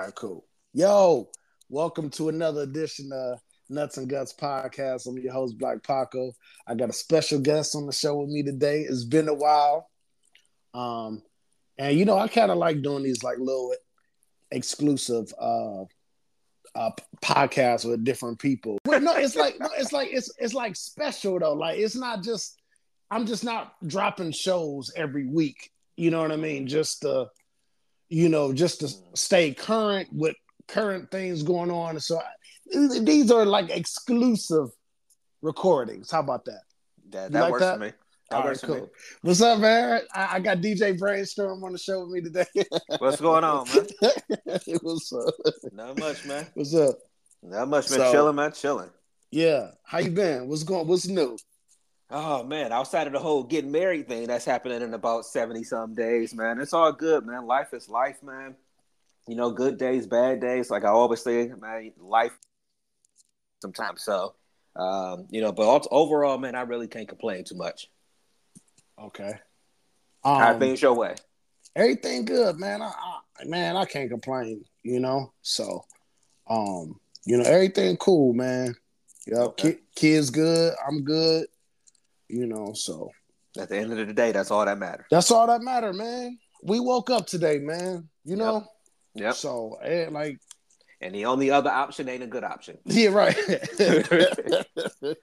right, cool. Yo, welcome to another edition of Nuts and Guts podcast. I'm your host, Black Paco. I got a special guest on the show with me today. It's been a while. Um, and you know, I kind of like doing these like little exclusive uh uh podcasts with different people. No, it's like no, it's like it's it's like special though. Like it's not just I'm just not dropping shows every week. You know what I mean? Just to you know, just to mm. stay current with current things going on. So I, these are like exclusive recordings. How about that? That, that like works that? for me. That All me. cool. What's up, man? I, I got DJ Brainstorm on the show with me today. What's going on, man? What's up? Not much, man. What's up? Not much, man. So- chilling, man. Chilling. Yeah. How you been? What's going? What's new? Oh man, outside of the whole getting married thing that's happening in about seventy some days, man. It's all good, man. Life is life, man. You know, good days, bad days. Like I always say, man, life sometimes. So, um, you know, but overall, man, I really can't complain too much. Okay. How Um, things your way? everything good, man. I, I man, I can't complain. You know, so um, you know, everything cool, man. Yep, Okay. ki- kids good. I'm good. You know, so At the end of the day, that's all that matters. that's all that matter, man. We woke up today, man. You know, Yep. so eh, like, And the only other option ain't a good option. yeah, right.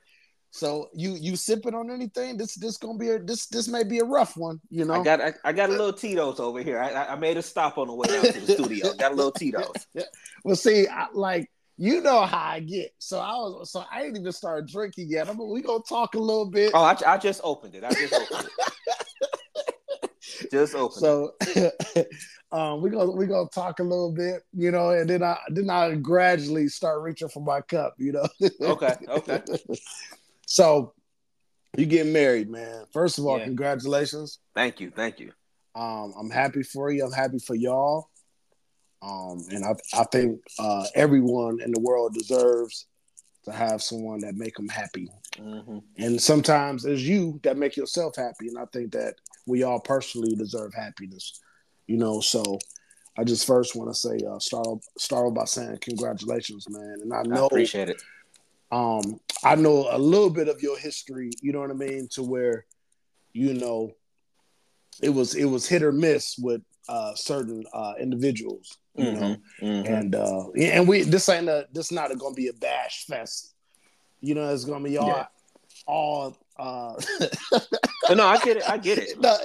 so you you sipping on anything? This this gonna be a this this may be a rough one. You know, I got I, I got a little Tito's over here. I, I- made a stop on the way out to the studio. Got a little Tito's. Yeah, well, see, I, like you know how I get, so I was, so I ain't even started drinking yet. I'm, we gonna talk a little bit. Oh, I, I just opened it. I just opened it. Just opened so, um, we gonna we gonna talk a little bit, you know, and then I then I gradually start reaching for my cup, you know. Okay, okay. So, you getting married, man. First of all, Yeah. congratulations. Thank you, thank you. Um, I'm happy for you. I'm happy for y'all. Um, and I, I think uh, everyone in the world deserves to have someone that make them happy. hmm And sometimes it's you that make yourself happy. And I think that we all personally deserve happiness, you know. So I just first want to say, uh, start off, start off by saying congratulations, man. And I I know, appreciate it. um, I know a little bit of your history. You know what I mean? To where, you know, it was it was hit or miss with uh, certain uh, individuals. You know, Mhm, mhm. and uh, and we this ain't a this not going to be a bash fest. You know, it's going to be all Yeah. all. Uh, no, I get it. I get it. no,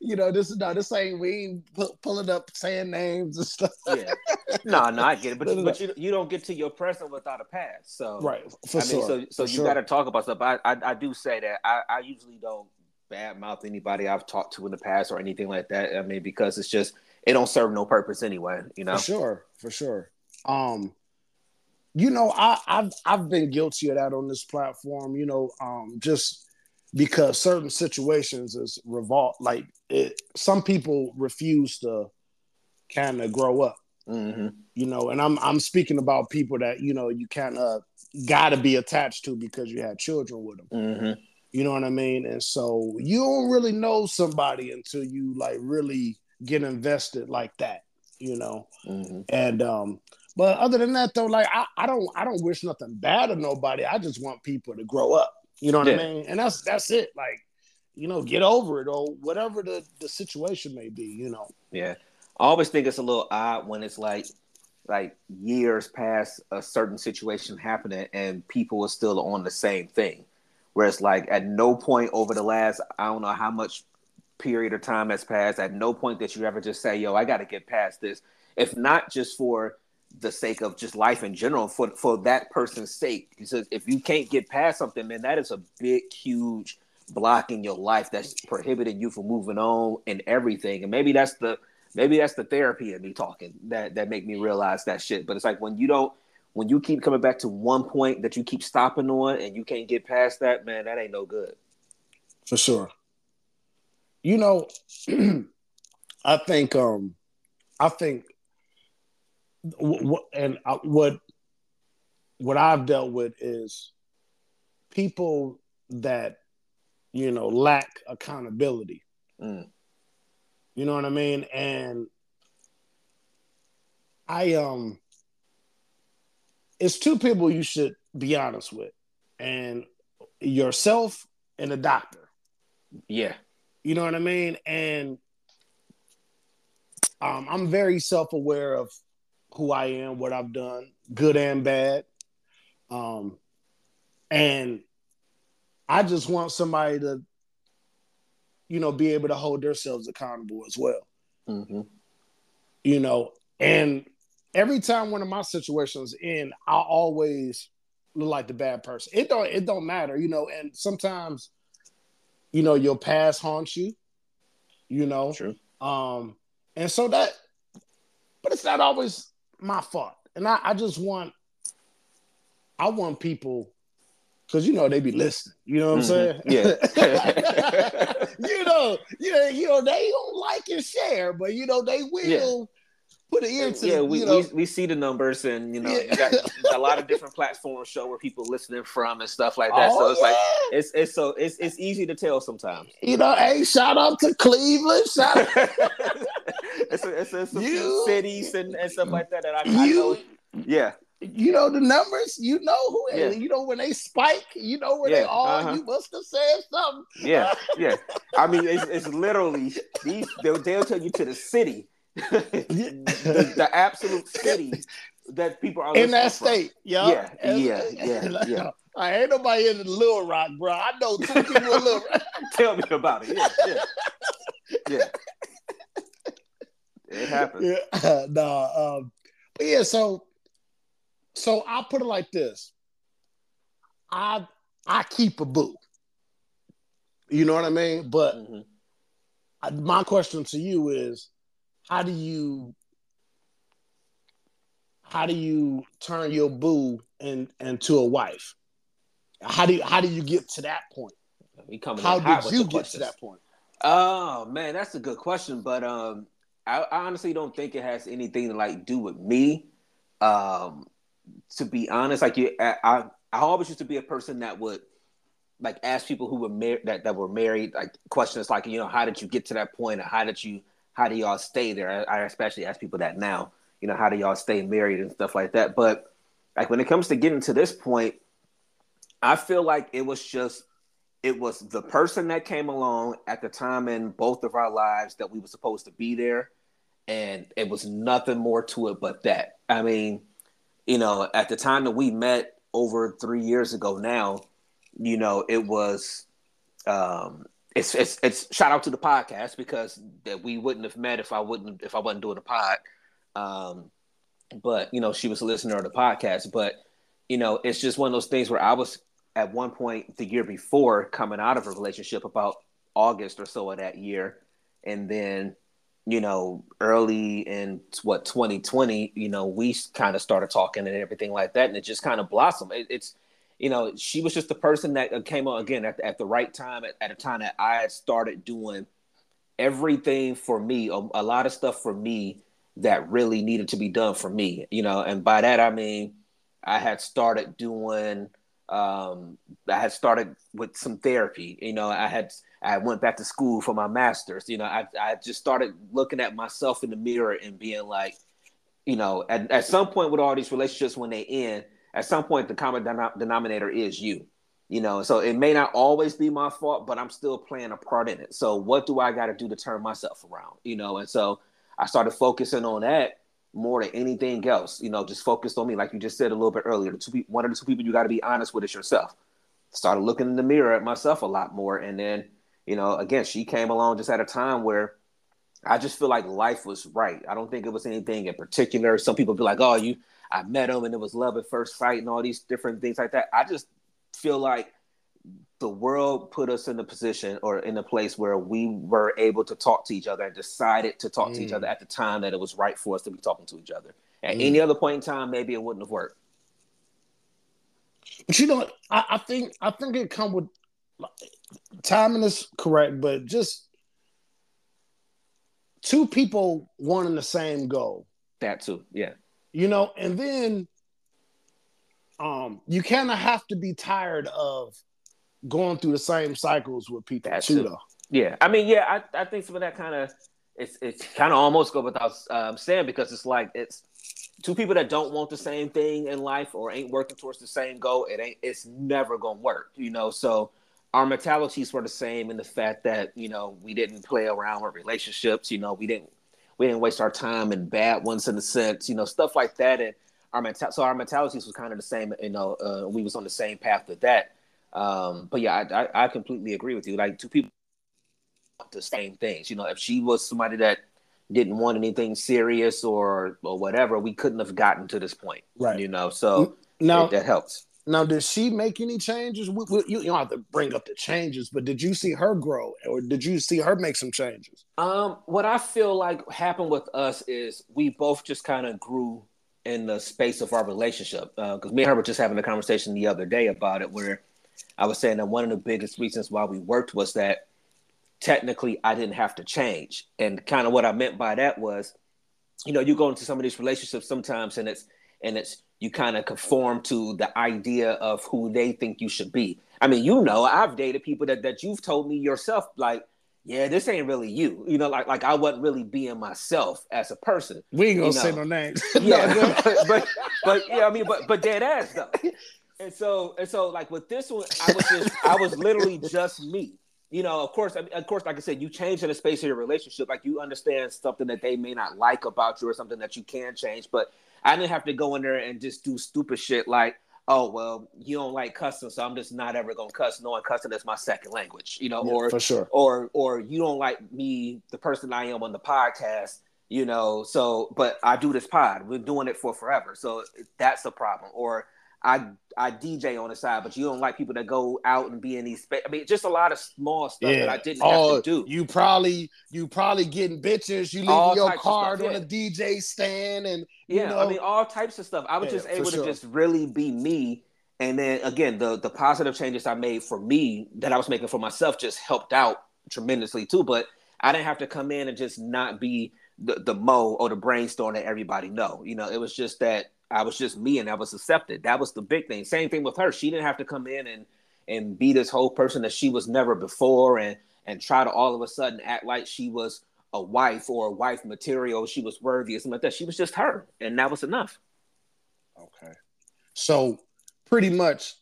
you know, this no, this ain't we ain't pu- pulling up saying names and stuff. Yeah. No, no, I get it. But No, no, but you you don't get to your present without a past. So Right, for I mean, sure. so so for you sure. got to talk about stuff. I, I I do say that I I usually don't badmouth anybody I've talked to in the past or anything like that. I mean, because it's just it don't serve no purpose anyway. You know. For sure, for sure. Um, you know, I, I've I've been guilty of that on this platform. You know, um, just because certain situations is revolt. Like it, some people refuse to kind of grow up. hmm You know, and I'm I'm speaking about people that you know you kind of got to be attached to because you had children with them. hmm You know what I mean? And so you don't really know somebody until you like really get invested like that. You know. hmm And um, but other than that though, like I, I don't I don't wish nothing bad on nobody. I just want people to grow up. You know what I mean? And that's that's it. Like, you know, get over it or whatever the, the situation may be, you know. Yeah. I always think it's a little odd when it's like like years past a certain situation happening and people are still on the same thing. Where it's like at no point over the last I don't know how much period of time has passed, at no point that you ever just say, yo, I gotta get past this. If not just for the sake of just life in general, for for that person's sake. Because if you can't get past something, man, that is a big, huge block in your life that's prohibiting you from moving on and everything. And maybe that's the maybe that's the therapy of me talking that that make me realize that shit. But it's like when you don't when you keep coming back to one point that you keep stopping on and you can't get past that, man, that ain't no good. For sure. You know, I think um I think what and I, what what I've dealt with is people that you know lack accountability. Mm. You know what I mean? And I um it's two people you should be honest with, and yourself and a doctor. Yeah. You know what I mean? And um, I'm very self-aware of who I am, what I've done, good and bad. Um, and I just want somebody to, you know, be able to hold themselves accountable as well. Mm-hmm. You know, and every time one of my situations in, I always look like the bad person. It don't it don't matter, you know, and sometimes, you know, your past haunts you, you know. True. Um, and so that but it's not always my fault. And I, I just want I want people because you know they be listening. You know what I'm Mm-hmm. Yeah. you know, yeah, you know, they don't like and share, but you know, they will put an ear to yeah, we, you know, we we see the numbers, and you know, Yeah. you got a lot of different platforms show where people listening from and stuff like that. so Oh, it's like it's it's so it's it's easy to tell sometimes. you know, hey, shout out to Cleveland, shout out it's a, it's, a, it's a You- few cities and, and stuff like that that I, I know. you Yeah, you know the numbers, you know who Yeah. you know when they spike, you know where they Yeah, are, uh-huh. you must have said something. yeah, yeah. I mean, it's, it's literally these. They'll, they'll tell you to the city, the, the absolute city that people are in that from. state, yo. Yeah, And- yeah, yeah, yeah. I ain't nobody in Little Rock, bro. I know two people in Little Rock. Tell me about it. Yeah, yeah, yeah. It happens. Yeah, no, um, but yeah. So, so I'll put it like this: I I keep a boo. You know what I mean? But Mhm. I- my question to you is, how do you how do you turn your boo in, into a wife? How do you, how do you get to that point? How did you get to that point? Oh man, that's a good question, but um, I, I honestly don't think it has anything to like do with me. Um, to be honest, like you, I, I, I always used to be a person that would like ask people who were married that, that were married like questions like you know how did you get to that point or how did you how do y'all stay there? I, I especially ask people that now. You know how do y'all stay married and stuff like that. But like when it comes to getting to this point, I feel like it was just it was the person that came along at the time in both of our lives that we were supposed to be there and it was nothing more to it but that i mean you know at the time that we met over three years ago now you know it was um it's it's, it's shout out to the podcast because that we wouldn't have met if i wouldn't if i wasn't doing the pod um but you know she was a listener of the podcast but you know it's just one of those things where i was at one point the year before coming out of a relationship about August or so of that year. And then, you know, early in what 2020, you know, we kind of started talking and everything like that. And it just kind of blossomed. It, it's, you know, she was just the person that came on again at, at the right time, at, at a time that I had started doing everything for me, a, a lot of stuff for me that really needed to be done for me, you know. And by that, I mean, I had started doing um, I had started with some therapy. You know, I had I went back to school for my master's. You know, I I just started looking at myself in the mirror and being like, you know, at, at some point with all these relationships when they end, at some point the common denom- denominator is you. You know, so it may not always be my fault, but I'm still playing a part in it. So what do I got to do to turn myself around? You know, and so I started focusing on that more than anything else. You know, just focused on me, like you just said a little bit earlier. The two pe- one of the two people you got to be honest with is yourself. Started looking in the mirror at myself a lot more, and then you know, again, she came along just at a time where I just feel like life was right. I don't think it was anything in particular. Some people be like, "Oh, you, I met him and it was love at first sight and all these different things like that." I just feel like the world put us in a position or in a place where we were able to talk to each other and decided to talk to each Mm. other at the time that it was right for us to be talking to each other. At Mm. any other point in time, maybe it wouldn't have worked. But you know, I, I think I think it come with timing is correct, but just two people wanting the same goal. That too, yeah, you know and then um you kind of have to be tired of going through the same cycles with people That's too it. though yeah. I mean, yeah, I, I think some of that kind of it's it's kind of almost go without um, saying because it's like it's two people that don't want the same thing in life or ain't working towards the same goal. It ain't. It's never gonna work. You know. So our mentalities were the same in the fact that you know we didn't play around with relationships. You know, we didn't we didn't waste our time in bad ones in a sense. You know, stuff like that. And our mental so our mentalities was kind of the same. You know, uh, we was on the same path with that. Um, but yeah, I, I, I completely agree with you. Like two people the same things. You know, if she was somebody that didn't want anything serious or or whatever, we couldn't have gotten to this point. Right. You know, so now it, that helps. Now, did she make any changes? We, we, you, don't have to bring up the changes, but did you see her grow, or did you see her make some changes? Um, what I feel like happened with us is we both just kind of grew in the space of our relationship. Because uh, me and her were just having a conversation the other day about it, where I was saying that one of the biggest reasons why we worked was that technically I didn't have to change. And kind of what I meant by that was, you know, you go into some of these relationships sometimes and it's and it's you kind of conform to the idea of who they think you should be. I mean, you know, I've dated people that, that you've told me yourself, like, yeah, this ain't really you. You know, like like I wasn't really being myself as a person. We ain't gonna you know? say no names. yeah, but, but but yeah, I mean, but but dead ass though. And so and so like with this one, I was just I was literally just me you know, of course, of course, like I said, you change in the space of your relationship. Like you understand something that they may not like about you or something that you can change. But I didn't have to go in there and just do stupid shit like, oh well, you don't like cussing, so I'm just not ever gonna cuss, knowing cussing is my second language, you know, yeah, or for sure, or or you don't like me, the person I am on the podcast, you know, so but I do this pod, we're doing it for forever, so that's a problem, or I I DJ on the side, but you don't like people that go out and be in these. Spa- I mean, just a lot of small stuff yeah. that I didn't oh, have to oh, do. You probably you probably getting bitches. You leaving your card on a DJ stand, and yeah, know. I mean all types of stuff. I was yeah, just able to just really be me. And then again, the the positive changes I made for me that I was making for myself just helped out tremendously too. But I didn't have to come in and just not be the, the mo or the brainstorm that everybody know. You know, it was just that I was just me and I was accepted. That was the big thing. Same thing with her. She didn't have to come in and and be this whole person that she was never before and and try to all of a sudden act like she was a wife or a wife material, she was worthy or something like that. She was just her, and that was enough. Okay. So pretty much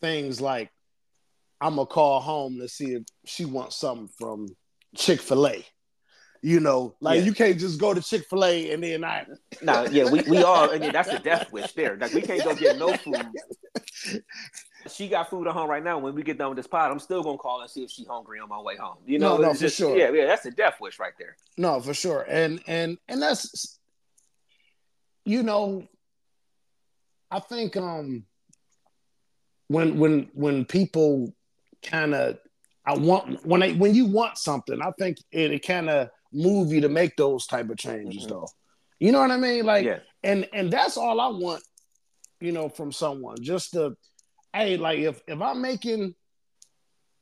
things like I'm gonna call home to see if she wants something from Chick-fil-A. You know, like yeah. you can't just go to Chick Fil A and then I. No, yeah, we, we all. I mean, that's a death wish there. Like we can't go get no food. She got food at home right now. When we get done with this pod, I'm still gonna call and see if she's hungry on my way home. You know, no, no, for just, sure. Yeah, yeah, that's a death wish right there. No, for sure, and and and that's, you know, I think um when when when people kind of I want when I when you want something, I think it, it kind of move you to make those type of changes mm-hmm. though. You know what I mean? Like yeah. and and that's all I want, you know, from someone. Just to hey, like if if I'm making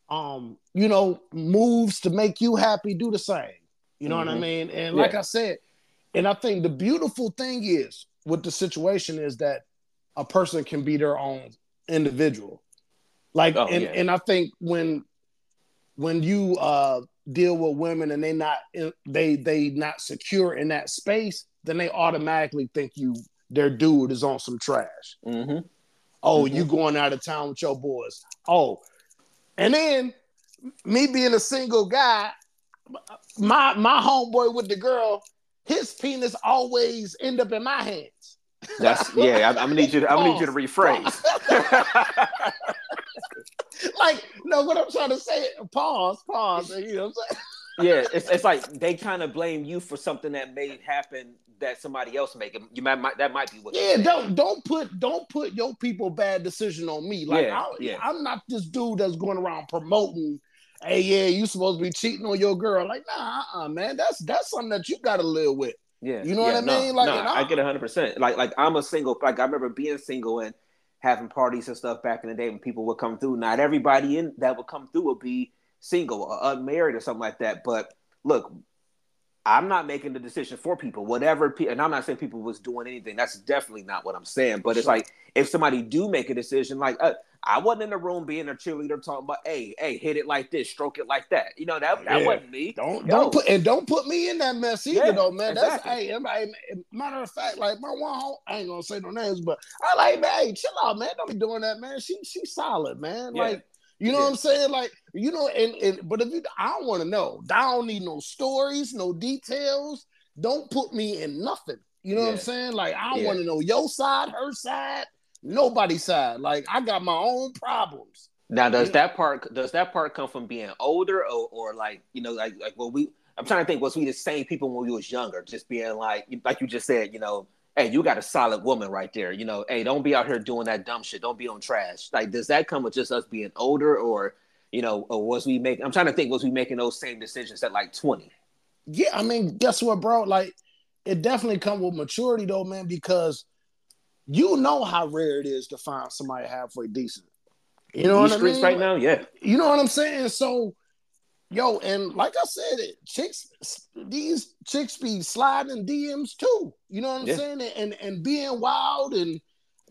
um, you know, moves to make you happy, do the same. You know mm-hmm. what I mm-hmm. mean? And like. I said, and I think the beautiful thing is with the situation is that a person can be their own individual. Like oh, and, yeah. and I think when when you uh deal with women and they not they they not secure in that space, then they automatically think you their dude is on some trash. Mm-hmm. Oh, mm-hmm. you going out of town with your boys? Oh, and then me being a single guy, my my homeboy with the girl, his penis always end up in my hands. That's yeah. I'm, I'm gonna need you. To, I'm gonna need you to rephrase. like, no, what I'm trying to say, pause, pause. You know what I'm saying? yeah, it's, it's like they kind of blame you for something that may happen that somebody else make. It you might, might that might be what. Yeah, don't don't put don't put your people bad decision on me. Like yeah, I, yeah. I'm not this dude that's going around promoting. Hey, yeah, you supposed to be cheating on your girl. Like, nah, uh-uh, man, that's that's something that you got to live with. Yeah, you know yeah, what I no, mean? Like, no, I, I get hundred percent. Like, like I'm a single. Like, I remember being single and having parties and stuff back in the day when people would come through. Not everybody in that would come through would be single or unmarried or something like that. But look, I'm not making the decision for people. Whatever, pe- and I'm not saying people was doing anything. That's definitely not what I'm saying. But it's like if somebody do make a decision, like uh, I wasn't in the room being a cheerleader talking about, hey, hey, hit it like this, stroke it like that. You know, that, that yeah. wasn't me. Don't Yo. don't put and don't put me in that mess either, yeah, though, man. Exactly. That's hey, matter of fact, like my one home, I ain't gonna say no names, but I like, man, hey, chill out, man. Don't be doing that, man. She she's solid, man. Yeah. Like, you know what I'm saying? Like, you know, and, and but if you I don't want to know, I don't need no stories, no details. Don't put me in nothing. You know what I'm saying? Like, I don't want to know your side, her side nobody's side. Like I got my own problems. Now, does that part does that part come from being older, or, or like you know, like like well, we I'm trying to think, was we the same people when we was younger, just being like like you just said, you know, hey, you got a solid woman right there, you know, hey, don't be out here doing that dumb shit, don't be on trash. Like, does that come with just us being older, or you know, or was we making? I'm trying to think, was we making those same decisions at like 20? Yeah, I mean, guess what, bro? Like, it definitely come with maturity though, man, because you know how rare it is to find somebody halfway decent. You know These what I mean? right now, yeah. You know what I'm saying? So, yo, and like I said, it chicks, these chicks be sliding DMs too. You know what I'm yeah. saying? And and being wild and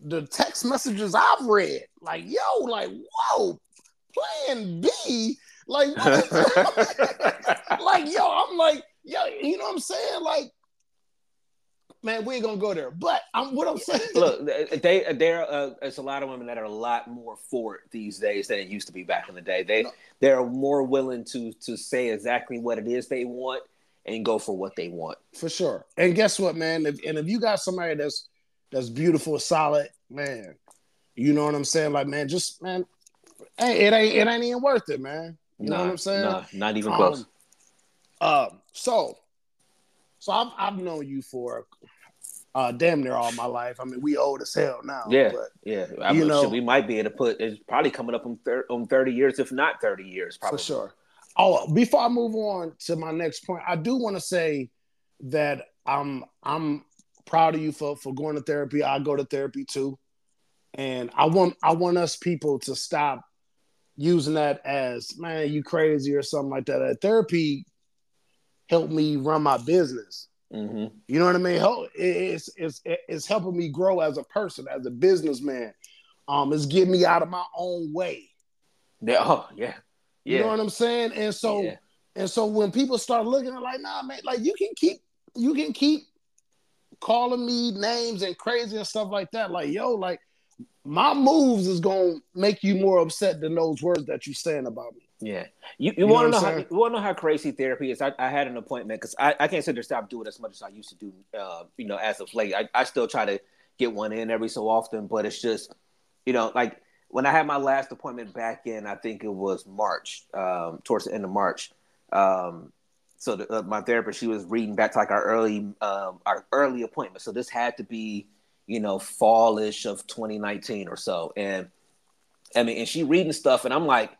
the text messages I've read, like yo, like whoa, plan B, like like yo, I'm like yo, you know what I'm saying? Like man, we ain't gonna go there. But I'm what I'm saying. Look, they there uh, there's a lot of women that are a lot more for it these days than it used to be back in the day. They no. they're more willing to to say exactly what it is they want and go for what they want. For sure. And guess what, man? If, and if you got somebody that's that's beautiful, solid, man, you know what I'm saying? Like, man, just man, hey, it ain't it ain't even worth it, man. You nah, know what I'm saying? Nah, not even um, close. Um, so so I've I've known you for uh, damn near all my life. I mean, we old as hell now. Yeah, but, yeah. I you know, we might be able to put. It's probably coming up on, thir- on thirty years, if not thirty years, probably. For sure. Oh, before I move on to my next point, I do want to say that I'm I'm proud of you for for going to therapy. I go to therapy too, and I want I want us people to stop using that as man, you crazy or something like that. Therapy help me run my business. Mm-hmm. You know what I mean? It's, it's it's helping me grow as a person, as a businessman. Um, it's getting me out of my own way. Yeah. Oh, yeah. Yeah. You know what I'm saying? And so, yeah. and so when people start looking at like, nah, man, like you can keep, you can keep calling me names and crazy and stuff like that. Like, yo, like my moves is gonna make you more upset than those words that you're saying about me. Yeah, you, you, you want to know, know how you want to know how crazy therapy is. I, I had an appointment because I, I can't sit there stop doing as much as I used to do. Uh, you know, as of late, I, I still try to get one in every so often, but it's just, you know, like when I had my last appointment back in, I think it was March, um, towards the end of March. Um, so the, uh, my therapist, she was reading back to like our early, um, our early appointment. So this had to be, you know, fallish of 2019 or so, and I mean, and she reading stuff, and I'm like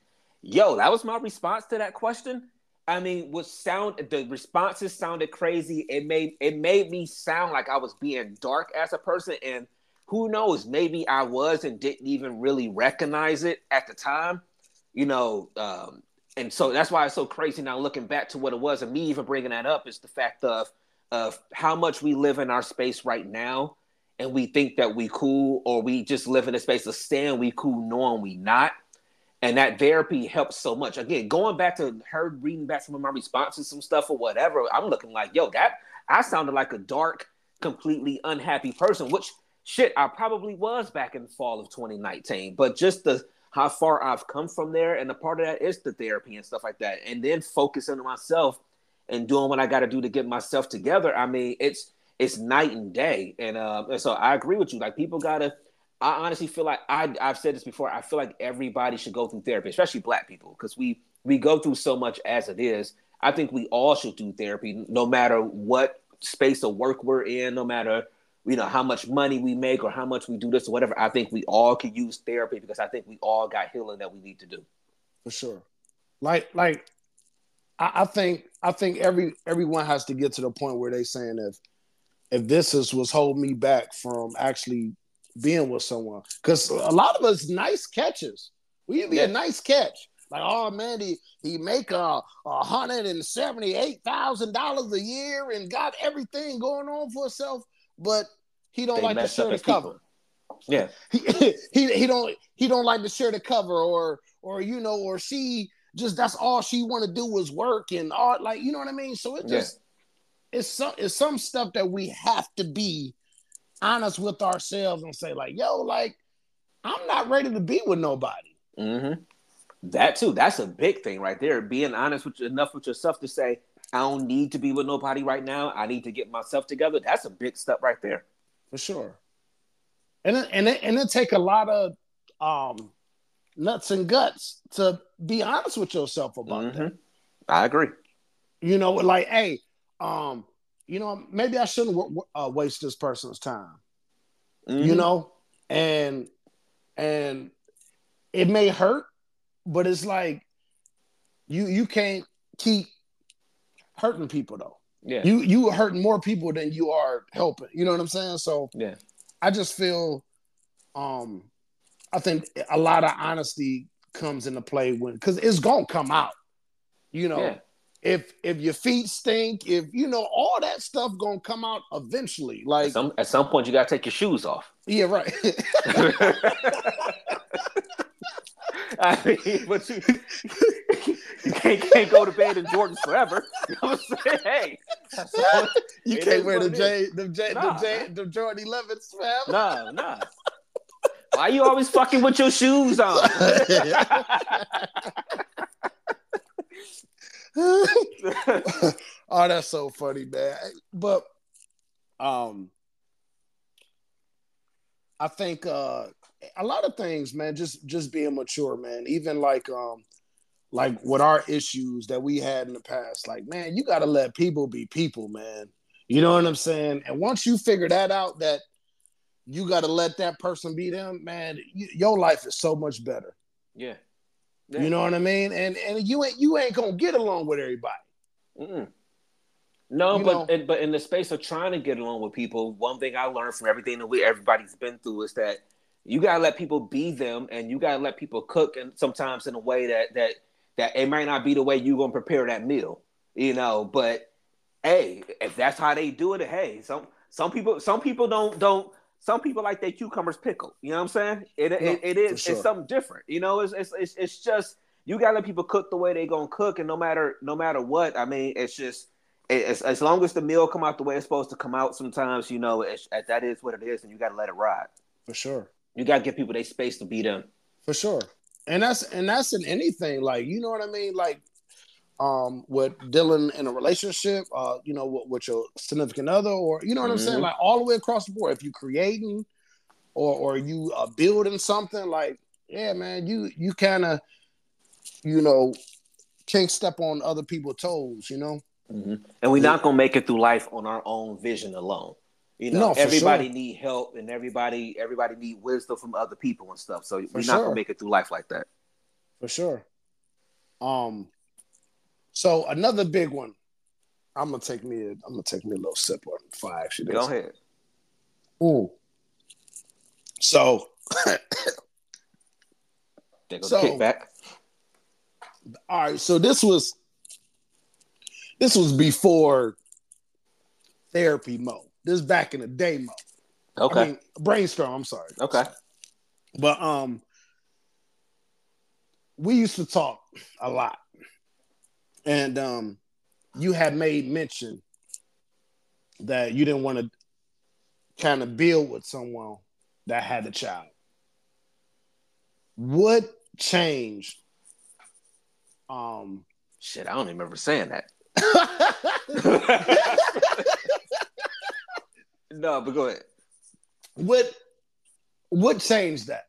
Yo, that was my response to that question. I mean, what sound the responses sounded crazy. It made it made me sound like I was being dark as a person, and who knows, maybe I was and didn't even really recognize it at the time. You know, um, and so that's why it's so crazy now looking back to what it was, and me even bringing that up is the fact of of how much we live in our space right now, and we think that we cool, or we just live in a space of saying we cool, knowing we not and that therapy helps so much. Again, going back to her reading back some of my responses, some stuff or whatever, I'm looking like, yo, that I sounded like a dark, completely unhappy person, which shit I probably was back in the fall of 2019. But just the how far I've come from there, and a part of that is the therapy and stuff like that, and then focusing on myself and doing what I got to do to get myself together. I mean, it's it's night and day, and uh, and so I agree with you. Like people gotta I honestly feel like I, I've said this before. I feel like everybody should go through therapy, especially Black people, because we we go through so much as it is. I think we all should do therapy, no matter what space of work we're in, no matter you know how much money we make or how much we do this or whatever. I think we all could use therapy because I think we all got healing that we need to do. For sure, like like I, I think I think every everyone has to get to the point where they saying if if this is was holding me back from actually being with someone. Because a lot of us nice catches. We be yeah. a nice catch. Like, oh man, he he make a hundred and seventy eight thousand dollars a year and got everything going on for himself, but he don't they like to share the cover. Yeah. he, he he don't he don't like to share the cover or or you know or she just that's all she want to do is work and all like you know what I mean. So it just yeah. it's some it's some stuff that we have to be honest with ourselves and say like, yo, like I'm not ready to be with nobody. Mm-hmm. That too. That's a big thing right there. Being honest with enough with yourself to say, I don't need to be with nobody right now. I need to get myself together. That's a big step right there. For sure. And it, and it, and it take a lot of um, nuts and guts to be honest with yourself about mm-hmm. that. I agree. You know, like, hey, um, you know, maybe I shouldn't w- uh, waste this person's time. Mm-hmm. You know, and and it may hurt, but it's like you you can't keep hurting people though. Yeah. You you are hurting more people than you are helping. You know what I'm saying? So yeah. I just feel um I think a lot of honesty comes into play when because it's gonna come out. You know, yeah. If if your feet stink, if you know all that stuff gonna come out eventually. Like at some, at some point you gotta take your shoes off. Yeah, right. I mean, but you, you can't, can't go to bed in Jordans forever. You know what I'm saying? Hey, you can't wear the J, the J, nah, the J, the Jordan 11s, man. Nah, nah. Why you always fucking with your shoes on? oh, that's so funny, man. But um, I think uh a lot of things, man, just just being mature, man. Even like um like with our issues that we had in the past, like, man, you gotta let people be people, man. You know what I'm saying? And once you figure that out, that you gotta let that person be them, man, you, your life is so much better. Yeah. Yeah. You know what I mean? And and you ain't you ain't gonna get along with everybody. Mm-mm. No, you but in, but in the space of trying to get along with people, one thing I learned from everything that we everybody's been through is that you gotta let people be them, and you gotta let people cook, and sometimes in a way that that that it might not be the way you gonna prepare that meal, you know. But hey, if that's how they do it, hey, some some people some people don't don't some people like their cucumbers pickled. You know what I'm saying? It no, it, it is sure. it's something different. You know, it's, it's it's it's just you gotta let people cook the way they gonna cook, and no matter no matter what, I mean, it's just it's, as long as the meal come out the way it's supposed to come out. Sometimes you know uh, that is what it is, and you gotta let it ride. For sure. You gotta give people their space to be them. For sure. And that's and that's in anything. Like, you know what I mean? Like um with dealing in a relationship, uh, you know, with, with your significant other, or you know what mm-hmm. I'm saying? Mm-hmm. Like all the way across the board. If you're creating or or you are building something, like, yeah, man, you you kind of, you know, can't step on other people's toes, you know. Mm-hmm. And we're not gonna make it through life on our own vision alone. You know, no, everybody sure. need help and everybody everybody need wisdom from other people and stuff. So for we're sure. not gonna make it through life like that. For sure. Um so another big one. I'm gonna take me a I'm gonna take me a little sip on five. Go ahead. Ooh. So so, kickback. All right, so this was this was before therapy mode. This is back in the day mode. Okay. I mean, brainstorm. I'm sorry. Okay. But um, we used to talk a lot, and um, you had made mention that you didn't want to kind of build with someone that had a child. What changed? Um, shit, I don't even remember saying that. No, but go ahead. What what changed that?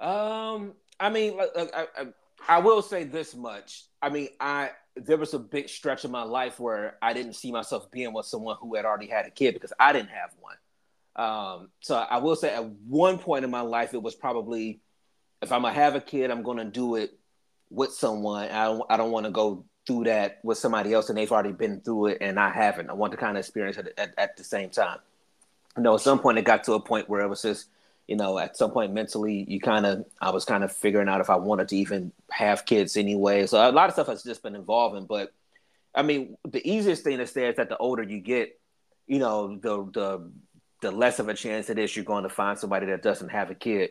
Um, I mean, I, I, I will say this much. I mean, I there was a big stretch of my life where I didn't see myself being with someone who had already had a kid because I didn't have one. Um, so I will say at one point in my life, it was probably if I'm gonna have a kid, I'm gonna do it with someone. I don't, I don't want to go through that with somebody else and they've already been through it and I haven't. I want to kind of experience it at, at the same time. You know, at some point it got to a point where it was just, you know, at some point mentally, you kind of, I was kind of figuring out if I wanted to even have kids anyway. So a lot of stuff has just been involving. But I mean, the easiest thing to say is that the older you get, you know, the the the less of a chance it is you're going to find somebody that doesn't have a kid.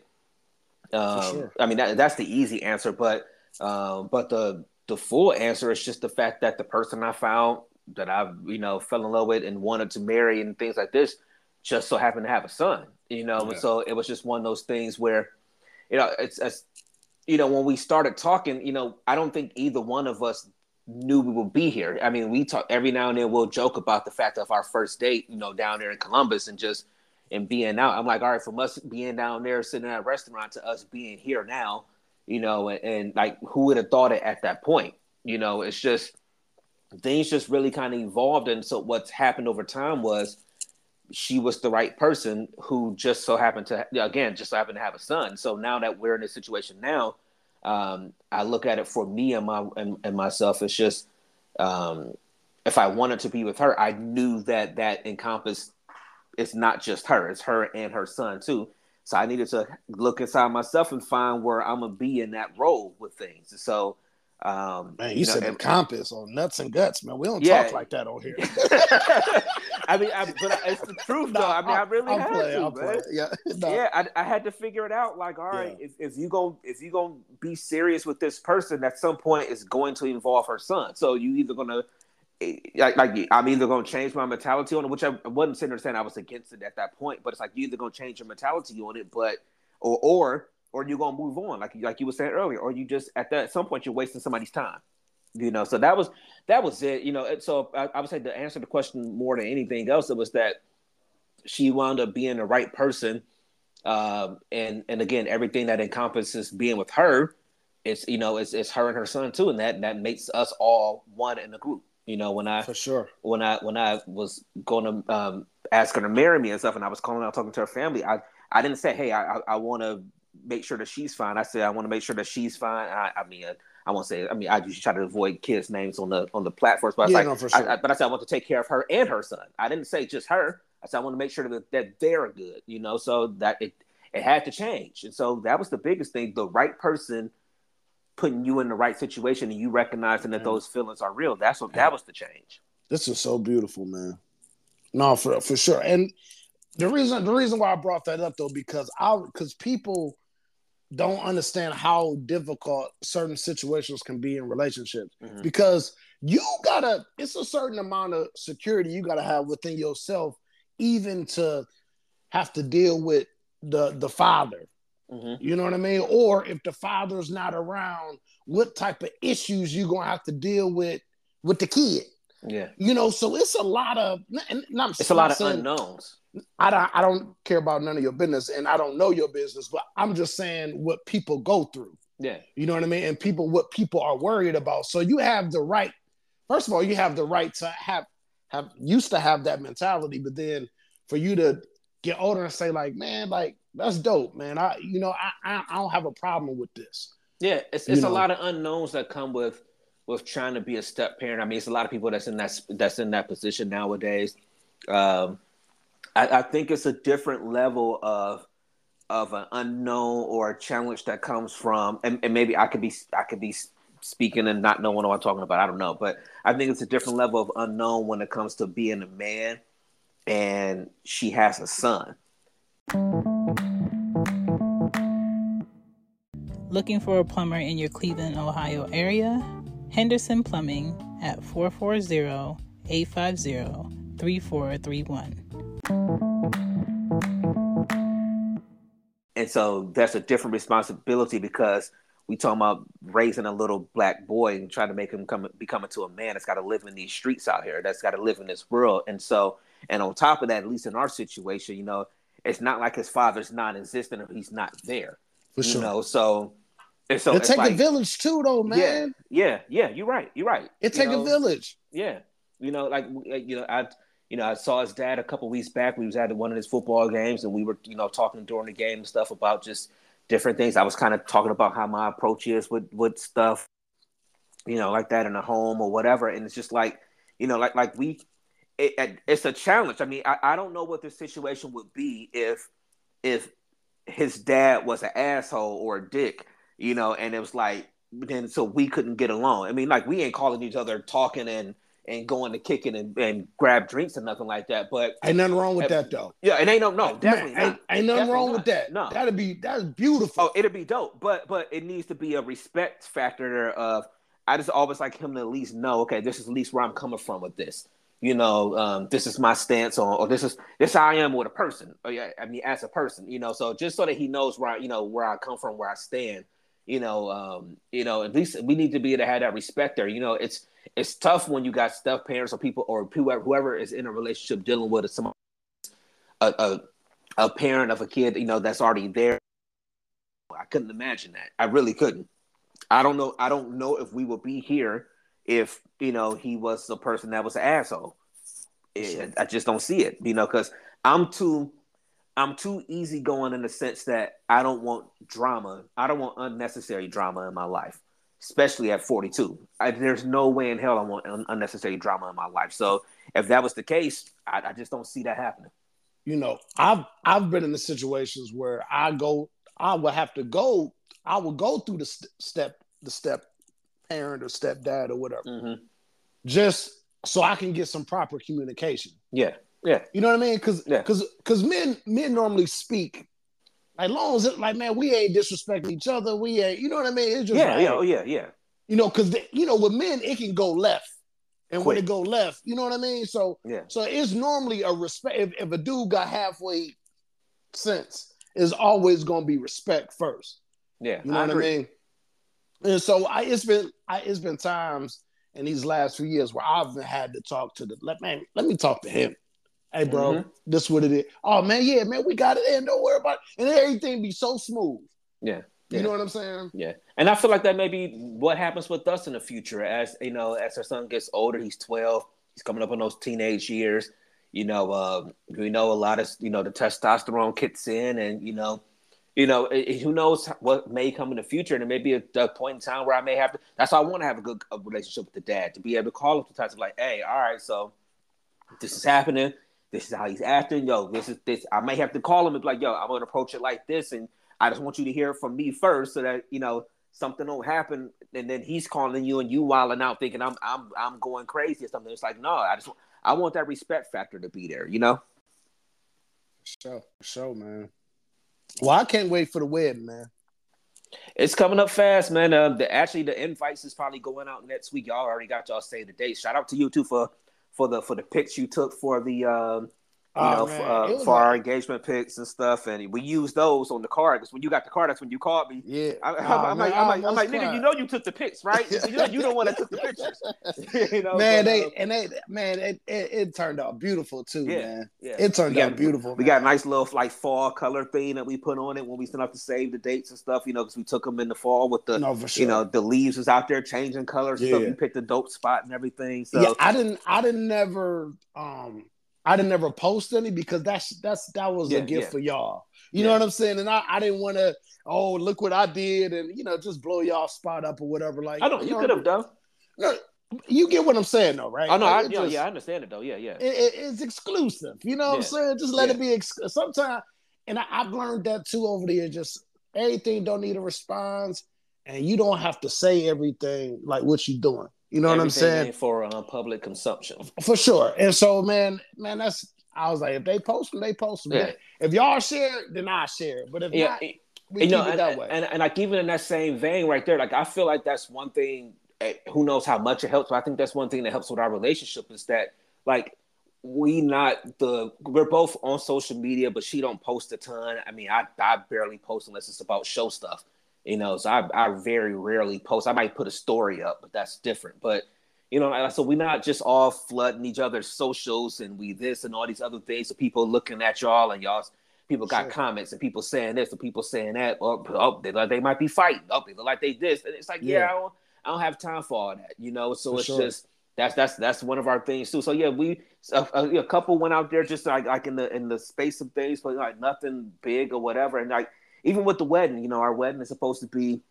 Um, sure. I mean, that, that's the easy answer, but um, but the the full answer is just the fact that the person I found that I you know fell in love with and wanted to marry and things like this just so happened to have a son. You know, yeah. so it was just one of those things where you know it's, it's you know when we started talking, you know, I don't think either one of us knew we would be here. I mean, we talk every now and then we'll joke about the fact of our first date, you know, down there in Columbus and just and being out. I'm like, all right, from us being down there sitting at a restaurant to us being here now, you know, and, and like who would have thought it at that point? You know, it's just things just really kind of evolved. And so what's happened over time was she was the right person who just so happened to again just so happened to have a son. So now that we're in this situation now, um, I look at it for me and my and, and myself. It's just um, if I wanted to be with her, I knew that that encompassed it's not just her; it's her and her son too. So I needed to look inside myself and find where I'm gonna be in that role with things. So um, man, you, you know, said encompass on nuts and guts, man. We don't yeah. talk like that on here. I mean, I, but it's the truth, though. I mean, I really I'll had play, to, I'll man. Play. Yeah, no. yeah. I, I, had to figure it out. Like, all right, yeah. if, if you go, if you gonna be serious with this person, at some point, is going to involve her son. So you either gonna eh, like, like I'm either gonna change my mentality on it, which I, I wasn't saying saying I was against it at that point, but it's like you either gonna change your mentality on it, but or or or you're gonna move on, like like you were saying earlier, or you just at that at some point you're wasting somebody's time. You know, so that was that was it. You know, so I, I would say to answer the question more than anything else, it was that she wound up being the right person, um, and and again, everything that encompasses being with her, it's you know, it's it's her and her son too, and that that makes us all one in the group. You know, when I for sure when I when I was going to um, ask her to marry me and stuff, and I was calling out talking to her family, I I didn't say, hey, I I, I want to make sure that she's fine. I said I want to make sure that she's fine. I, I mean, I, I won't say. I mean, I usually try to avoid kids' names on the on the platforms, but I yeah, like, no, for sure. I, but I said I want to take care of her and her son. I didn't say just her. I said I want to make sure that, that they're good. You know, so that it it had to change, and so that was the biggest thing. The right person putting you in the right situation, and you recognizing that those feelings are real. That's what that was the change. This is so beautiful, man. No, for for sure, and the reason the reason why I brought that up though because I because people don't understand how difficult certain situations can be in relationships mm-hmm. because you gotta it's a certain amount of security you gotta have within yourself even to have to deal with the the father mm-hmm. you know what i mean or if the father's not around what type of issues you gonna have to deal with with the kid yeah you know so it's a lot of and I'm. it's a lot of saying, unknowns I don't I don't care about none of your business and I don't know your business, but I'm just saying what people go through. Yeah. You know what I mean? And people what people are worried about. So you have the right, first of all, you have the right to have have used to have that mentality, but then for you to get older and say, like, man, like that's dope, man. I you know, I I, I don't have a problem with this. Yeah, it's it's a lot of unknowns that come with with trying to be a step parent. I mean, it's a lot of people that's in that that's in that position nowadays. Um, I, I think it's a different level of of an unknown or a challenge that comes from, and, and maybe I could be I could be speaking and not knowing what I'm talking about. I don't know, but I think it's a different level of unknown when it comes to being a man, and she has a son. Looking for a plumber in your Cleveland, Ohio area? Henderson Plumbing at 440 850 3431. And so that's a different responsibility because we talking about raising a little black boy and trying to make him come become into a man that's got to live in these streets out here, that's got to live in this world. And so, and on top of that, at least in our situation, you know, it's not like his father's non-existent or he's not there. For sure. You know, so and so it take like, a village too, though, man. Yeah, yeah, yeah. You're right. You're right. It take know? a village. Yeah, you know, like you know, I you know, I saw his dad a couple weeks back. We was at one of his football games, and we were, you know, talking during the game and stuff about just different things. I was kind of talking about how my approach is with with stuff, you know, like that in a home or whatever. And it's just like, you know, like like we, it, it's a challenge. I mean, I, I don't know what the situation would be if if his dad was an asshole or a dick, you know, and it was like then so we couldn't get along. I mean, like we ain't calling each other talking and and going to kicking and, and grab drinks and nothing like that. But ain't nothing wrong with that though. Yeah, it ain't no no definitely Man, ain't, ain't nothing Definitely wrong not. with that. No. that'd be that's beautiful. Oh, it'd be dope, but but it needs to be a respect factor there of I just always like him to at least know, okay, this is at least where I'm coming from with this. You know, um, this is my stance on, or this is this how I am with a person. Or yeah, I mean, as a person, you know, so just so that he knows where I, you know where I come from, where I stand. You know, um, you know, at least we need to be able to have that respect there. You know, it's it's tough when you got stuff parents or people or whoever whoever is in a relationship dealing with some a, a a parent of a kid, you know, that's already there. I couldn't imagine that. I really couldn't. I don't know. I don't know if we would be here if you know he was the person that was an asshole. It- I just don't see it, you know, because I'm too, I'm too easygoing in the sense that I don't want drama. I don't want unnecessary drama in my life, especially at 42. I, there's no way in hell I want un- unnecessary drama in my life. So if that was the case, I, I just don't see that happening. you know, I've I've been in the situations where I go, I would have to go, I would go through the st- step, the step parent or stepdad or whatever, hmm just so I can get some proper communication. Yeah, yeah, You know what I mean? Because Yeah. because because men men normally speak. Like long as it like man, we ain't disrespecting each other. We ain't, you know what I mean? It's just yeah, like, yeah, oh yeah, yeah. you know, because you know with men it can go left, and when it go left, you know what I mean. So Yeah. so it's normally a respect. If, if a dude got halfway sense, is always gonna be respect first. Yeah, You know what agree. I mean? And so I it's been I it's been times in these last few years where I've had to talk to the let man, let me talk to him. Hey bro, Mhm. this what it is. Oh man, yeah, man, we got it in. Don't worry about it. And everything be so smooth. Yeah. You Yeah. know what I'm saying? Yeah, and I feel like that may be what happens with us in the future. As you know, as our son gets older, he's twelve. He's coming up on those teenage years. You know, uh, we know a lot of you know the testosterone kicks in, and you know, you know, it, it- who knows what may come in the future, and it may be a, a point in time where I may have to. That's why I want to have a good uh relationship with the dad to be able to call him sometimes, like, hey, all right, so this is happening. This is how he's acting. Yo, this is this. I may have to call him and be like, yo, I'm gonna approach it like this, and I just want you to hear it from me first, so that you know something don't happen, and then he's calling you and you wilding out, thinking I'm I'm I'm going crazy or something. It's like, no, I just I want that respect factor to be there, you know. Show, show, man. Well, I can't wait for the wedding, man. It's coming up fast, man. Um, the actually the invites is probably going out next week. Y'all already got y'all say the date. Shout out to you too for for the for the pics you took for the um you know uh, for our engagement pics and stuff, and we use those on the card because when you got the card, that's when you called me. Yeah. I, I'm, man, like, I'm like, I'm like, nigga, you know you took the pics, right? You know, you the one that took the pictures. you know, man, but, they uh, and they man, it, it, it turned out beautiful too, Yeah. man. yeah. It turned got- out beautiful. We man. got a nice little like fall color theme that we put on it when we sent out to save the dates and stuff, you know, because we took them in the fall with the, no for sure. you know, the leaves was out there changing colors. and stuff. Yeah. You picked a dope spot and everything. So yeah, I didn't I didn't never um I didn't ever post any because that's that's that was Yeah, a gift yeah. for y'all. You Yeah. know what I'm saying? And I, I didn't want to, oh, look what I did and you know, just blow y'all spot up or whatever. Like I don't. Know, you know, could have done. No, you get what I'm saying though, right? Oh no, I, Like, it yeah, just- yeah, I understand it though. Yeah, yeah. it- it- it's exclusive. You know what I'm saying? Just let it be. Ex- Sometimes, and I, I've learned that too over the years. Just everything don't need a response, and you don't have to say everything like what you're doing. You know what I'm saying? for uh, public consumption. For sure. And so, man, man, that's. I was like, if they post them, they post them. Yeah. If y'all share it, then I share it. But if Yeah, not, we you keep know, it and, that way. and and like even in that same vein right there, like I feel like that's one thing. eh, Who knows how much it helps? But I think that's one thing that helps with our relationship is that like we not the we're both on social media, but she don't post a ton. I mean, I I barely post unless it's about show stuff, you know. So I I very rarely post. I might put a story up, but that's different. But you know, so we're not just all flooding each other's socials and we this and all these other things. So people looking at y'all and y'all people got Sure. comments and people saying this and people saying that. Oh, oh they, look- they might be fighting. Oh, they look like they this. And it's like, yeah, Yeah. I don't, I don't have time for all that, you know. So For it's sure. just that's that's that's one of our things too. So yeah, we a, a, a couple went out there just like like in the in the space of things, but like nothing big or whatever. And like even with the wedding, you know, our wedding is supposed to be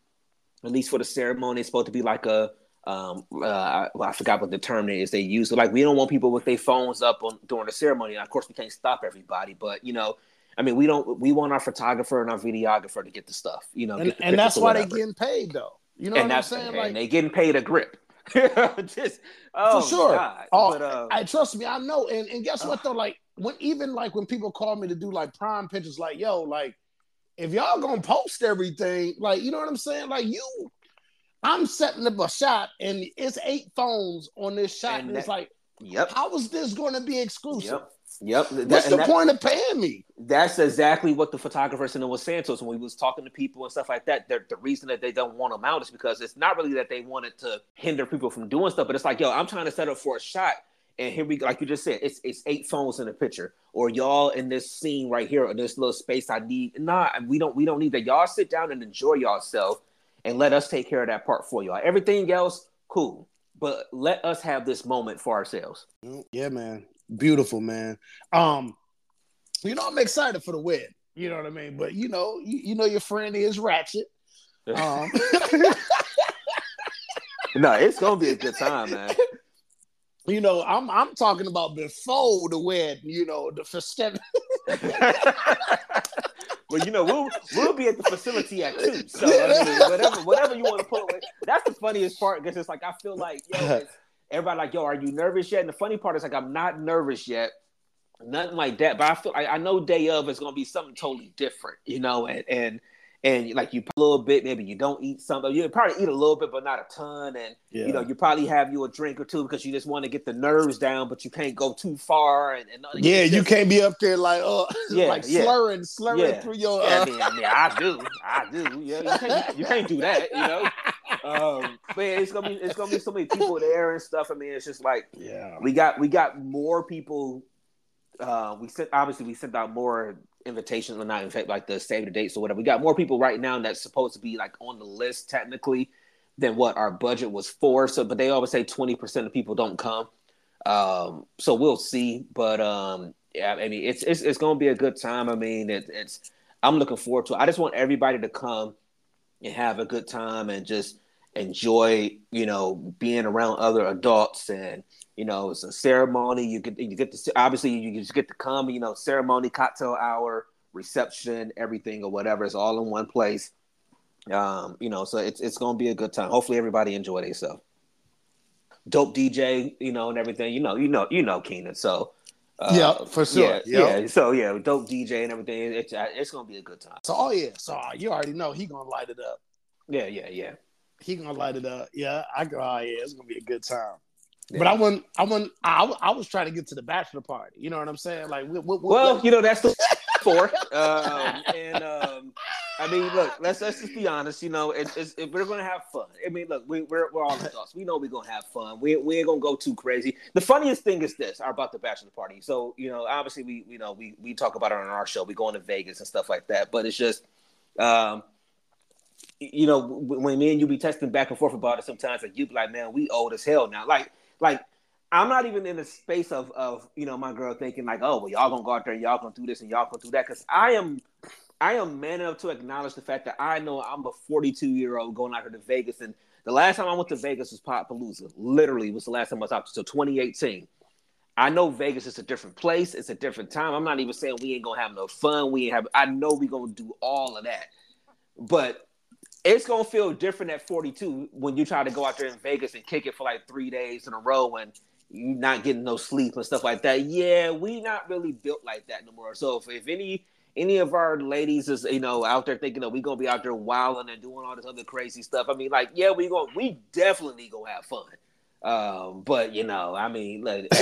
at least for the ceremony, it's supposed to be like a um uh well, I forgot what the term is they use. So like we don't want people with their phones up on during the ceremony. And of course we can't stop everybody, but you know, I mean we don't we want our photographer and our videographer to get the stuff, you know, and, and that's why they whatever. getting paid though. You know and what I'm saying? and Like they getting paid a grip. just oh For sure. God. Oh, but, uh, I trust me, I know. And and guess what though? Like when even like when people call me to do like prime pictures, like yo, like if y'all gonna post everything, like you know what I'm saying? Like you, I'm setting up a shot and it's eight phones on this shot, and, And it's that- like, yep. how is this going to be exclusive? Yep. Yep. That- What's the that- point of paying me? That's exactly what the photographer said was saying to us when we was talking to people and stuff like that. The, the reason that they don't want them out is because it's not really that they wanted to hinder people from doing stuff, but it's like, yo, I'm trying to set up for a shot, and here we go, like you just said, it's it's eight phones in the picture, or y'all in this scene right here, or this little space I need. Nah, we don't we don't need that. Y'all sit down and enjoy yourself, and let us take care of that part for y'all. Everything else, cool, but let us have this moment for ourselves. Yeah, man. Beautiful, man. Um, you know, I'm excited for the win. You know what I mean? But you know, you, you know your friend is ratchet. Um no, it's gonna be a good time, man. You know, I'm I'm talking about before the wedding, you know, the festivity. well, you know, we'll we'll be at the facility at two. So I mean, whatever whatever you want to put away. That's the funniest part because it's like I feel like yo, everybody like yo, are you nervous yet? And the funny part is like I'm not nervous yet, nothing like that. But I feel I, I know day of is gonna be something totally different, you know, and and. And like you a little bit, maybe you don't eat something. You probably eat a little bit, but not a ton. And Yeah. you know, you probably have you a drink or two because you just want to get the nerves down, but you can't go too far. And, and Yeah, it's you can't be up there like uh Yeah, like yeah. slurring, slurring through your Yeah, uh, I mean, I mean, I do, I do. Yeah, you can't, you can't do that, you know. Um, but yeah, it's gonna be, it's gonna be so many people there and stuff. I mean, it's just like Yeah. we got, we got more people. Uh, we sent obviously we sent out more invitations, or not in fact like the save the dates or whatever. We got more people right now that's supposed to be like on the list technically than what our budget was for. So, but they always say twenty percent of people don't come. Um, so we'll see. But um, yeah, I mean, it's it's it's gonna be a good time. I mean, it, it's I'm looking forward to. it. I just want everybody to come and have a good time and just enjoy, you know, being around other adults and you know, it's a ceremony. You get you get to obviously you just get to come. You know, ceremony, cocktail hour, reception, everything or whatever. It's all in one place. Um, you know, so it's it's gonna be a good time. Hopefully, everybody enjoy themselves. Dope DJ, you know, and everything. You know, you know, you know, Keenan. So. Uh, Yeah, for sure. Yeah, Yeah. yeah. So yeah, dope DJ and everything. It's it's gonna be a good time. So oh yeah, so uh, you already know he gonna light it up. Yeah, yeah, yeah. He gonna light it up. Yeah, I go. Oh yeah, it's gonna be a good time. Yeah. But I wouldn't. I wouldn't. I, I was trying to get to the bachelor party. You know what I'm saying? Like, what, what, Well, what- you know that's the four. Um, and um, I mean, look, let's let's just be honest. You know, it's, it's it, we're gonna have fun. I mean, look, we, we're we're all adults. We know we're gonna have fun. We we ain't gonna go too crazy. The funniest thing is this: about the bachelor party. So you know, obviously we you know we we talk about it on our show. We going to Vegas and stuff like that. But it's just. Um, you know, when me and you be texting back and forth about it, sometimes like you be like, "Man, we old as hell now." Like, like I'm not even in the space of of you know my girl thinking like, oh well, y'all gonna go out there and y'all gonna do this and y'all gonna do that because I am I am man enough to acknowledge the fact that I know I'm a 42 year old going out here to Vegas and the last time I went to Vegas was Pop Palooza. Literally was the last time I was out so 2018. I know Vegas is a different place. It's a different time. I'm not even saying we ain't gonna have no fun. We ain't have. I know we gonna do all of that, but it's gonna feel different at 42 when you try to go out there in Vegas and kick it for like three days in a row and you're not getting no sleep and stuff like that. Yeah, we not really built like that no more. So if, if any any of our ladies is you know out there thinking that we gonna be out there wilding and doing all this other crazy stuff, I mean like yeah, we gonna we definitely gonna have fun. Um, but you know, I mean, like,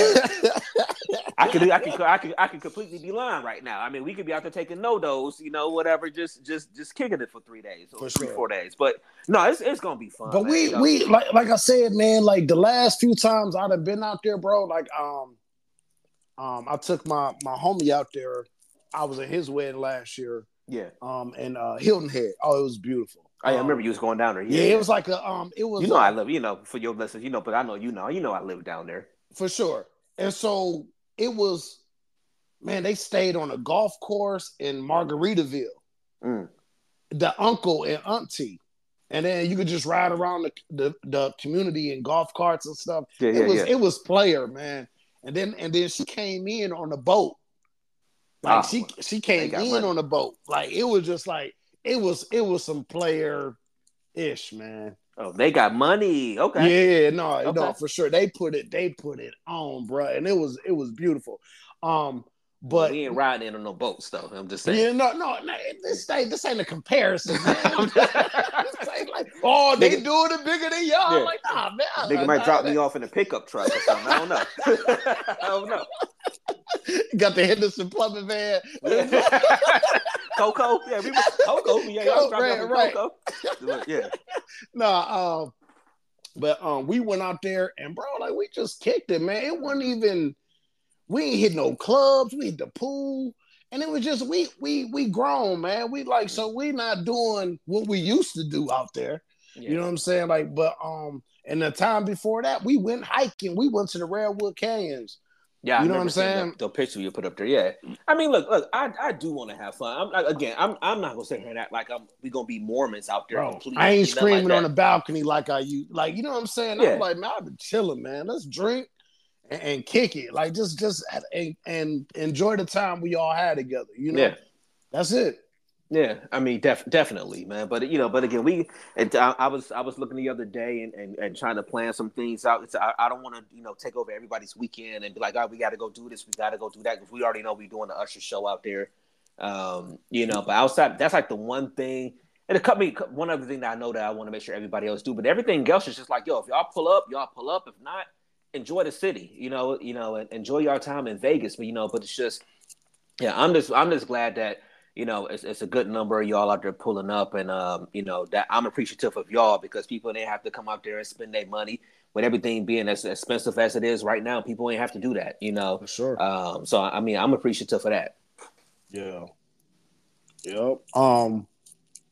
I could, I could, I could, I could completely be lying right now. I mean, we could be out there taking NoDoz, you know, whatever, just, just, just kicking it for three days or For three, sure. four days. But no, it's, it's gonna be fun. But man, we you know? we like like I said, man. Like the last few times I'd have been out there, bro. Like um, um, I took my my homie out there. I was at his wedding last year. yeah. Um, in uh, Hilton Head. Oh, it was beautiful. I Um, remember you was going down there. Yeah, it was like a um, it was You know, I live. You know, for your listeners, you know, but I know you know, you know, I live down there. for sure. And so it was, man. They stayed on a golf course in Margaritaville. Mm. The uncle and auntie, and then you could just ride around the the, the community in golf carts and stuff. Yeah, it yeah, was yeah. it was player man and then and then she came in on the boat like Oh, she she came in money. on the boat like it was just like it was it was some player ish man Oh, they got money. Okay. Yeah, no, Okay. no, for sure. They put it, they put it on, bro, and it was it was beautiful. Um, but we ain't riding in on no boats though. I'm just saying. yeah, no, no, no, this ain't this ain't a comparison, man. This ain't like, oh, they Nigga- doing it bigger than y'all. Yeah. Like, nah, man. Nigga might drop me off in a pickup truck or something. I don't know. I don't know. Got the Henderson plumbing van. Coco, yeah, we was Coco. Yeah, y'all dropped Right, right. Coco. Yeah, nah, um, but um, we went out there and bro, like we just kicked it, man. It wasn't even we ain't hit no clubs, we hit the pool, and it was just we we we grown, man. We like so we not doing what we used to do out there. You know what I'm saying? Like, but um, and the time before that, we went hiking. We went to the Redwood Canyons. Yeah, I You know what I'm saying? The, the picture you put up there. Yeah, I mean, look, look, I, I do want to have fun. I'm like, again, I'm I'm not gonna sit here and act like I'm we gonna be Mormons out there. Bro, completely, I ain't you know, like screaming on the balcony like I used. Like, you know what I'm saying? Yeah. I'm like, man, I've been chilling, man. Let's drink and, and kick it. Like, just just and, and enjoy the time we all had together. You know, Yeah, that's it. Yeah. I mean, def- definitely, man. But you know, but again, we and I, I was I was looking the other day and, and, and trying to plan some things out. It's, I, I don't want to you know take over everybody's weekend and be like, oh, we got to go do this, we got to go do that. Because we already know we're doing the Usher show out there. Um, you know, but outside, that's like the one thing. And it cut me one other thing that I know that I want to make sure everybody else do. But everything else is just like, yo, if y'all pull up, y'all pull up. If not, enjoy the city. You know, you know, and enjoy your time in Vegas. But you know, but it's just, yeah, I'm just I'm just glad that you know it's, it's a good number of y'all out there pulling up, and um, you know that I'm appreciative of y'all because people didn't have to come out there and spend their money with everything being as expensive as it is right now. People ain't have to do that, you know. For sure. Um, so I mean, I'm appreciative of that. yeah. Yep. Um.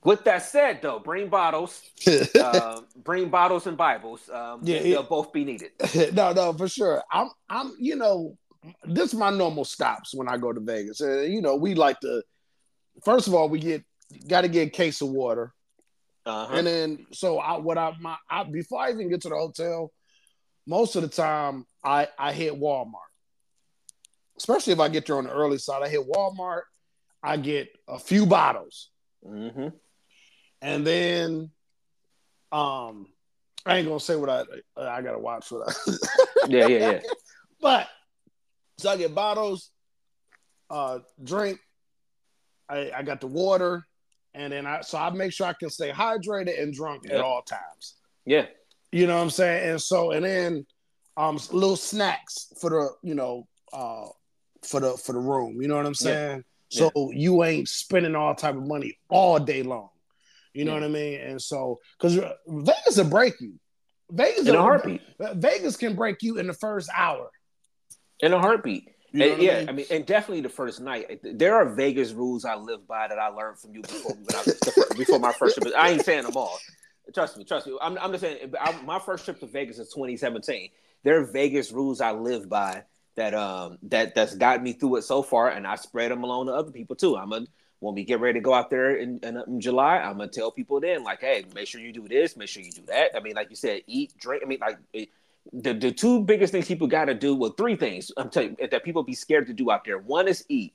With that said, though, bring bottles, um, bring bottles and Bibles. Um, Yeah, they'll yeah. both be needed. no, no, for sure. I'm, I'm, you know, this is my normal stops when I go to Vegas. Uh, you know, we like to. First of all, we get got to get a case of water, Uh-huh. and then so I what I my I, before I even get to the hotel, most of the time I I hit Walmart. Especially if I get there on the early side, I hit Walmart. I get a few bottles, hmm and then, um, I ain't gonna say what I I gotta watch what I. Yeah, yeah, yeah. But so I get bottles, uh, drink. I, I got the water, and then I so I make sure I can stay hydrated and drunk at all times. Yeah. You know what I'm saying? And so and then um little snacks for the you know uh for the for the room. You know what I'm saying? So you ain't spending all type of money all day long. You know Yeah. what I mean? And so because Vegas will break you. Vegas In a heartbeat. Vegas can break you in the first hour. In a heartbeat. You know And yeah, I mean? I mean, and definitely the first night. There are Vegas rules I live by that I learned from you before we went out the fir- before my first trip. I ain't saying them all. Trust me, trust me. I'm, I'm just saying. I, my first trip to Vegas is 2017. There are Vegas rules I live by that um that that's got me through it so far, and I spread them along to other people too. I'm a when we get ready to go out there in, in, in July, I'm gonna tell people then, like, hey, make sure you do this, make sure you do that. I mean, like you said, eat, drink. I mean, like the the two biggest things people got to do, well, three things I'm telling you that people be scared to do out there. One is eat.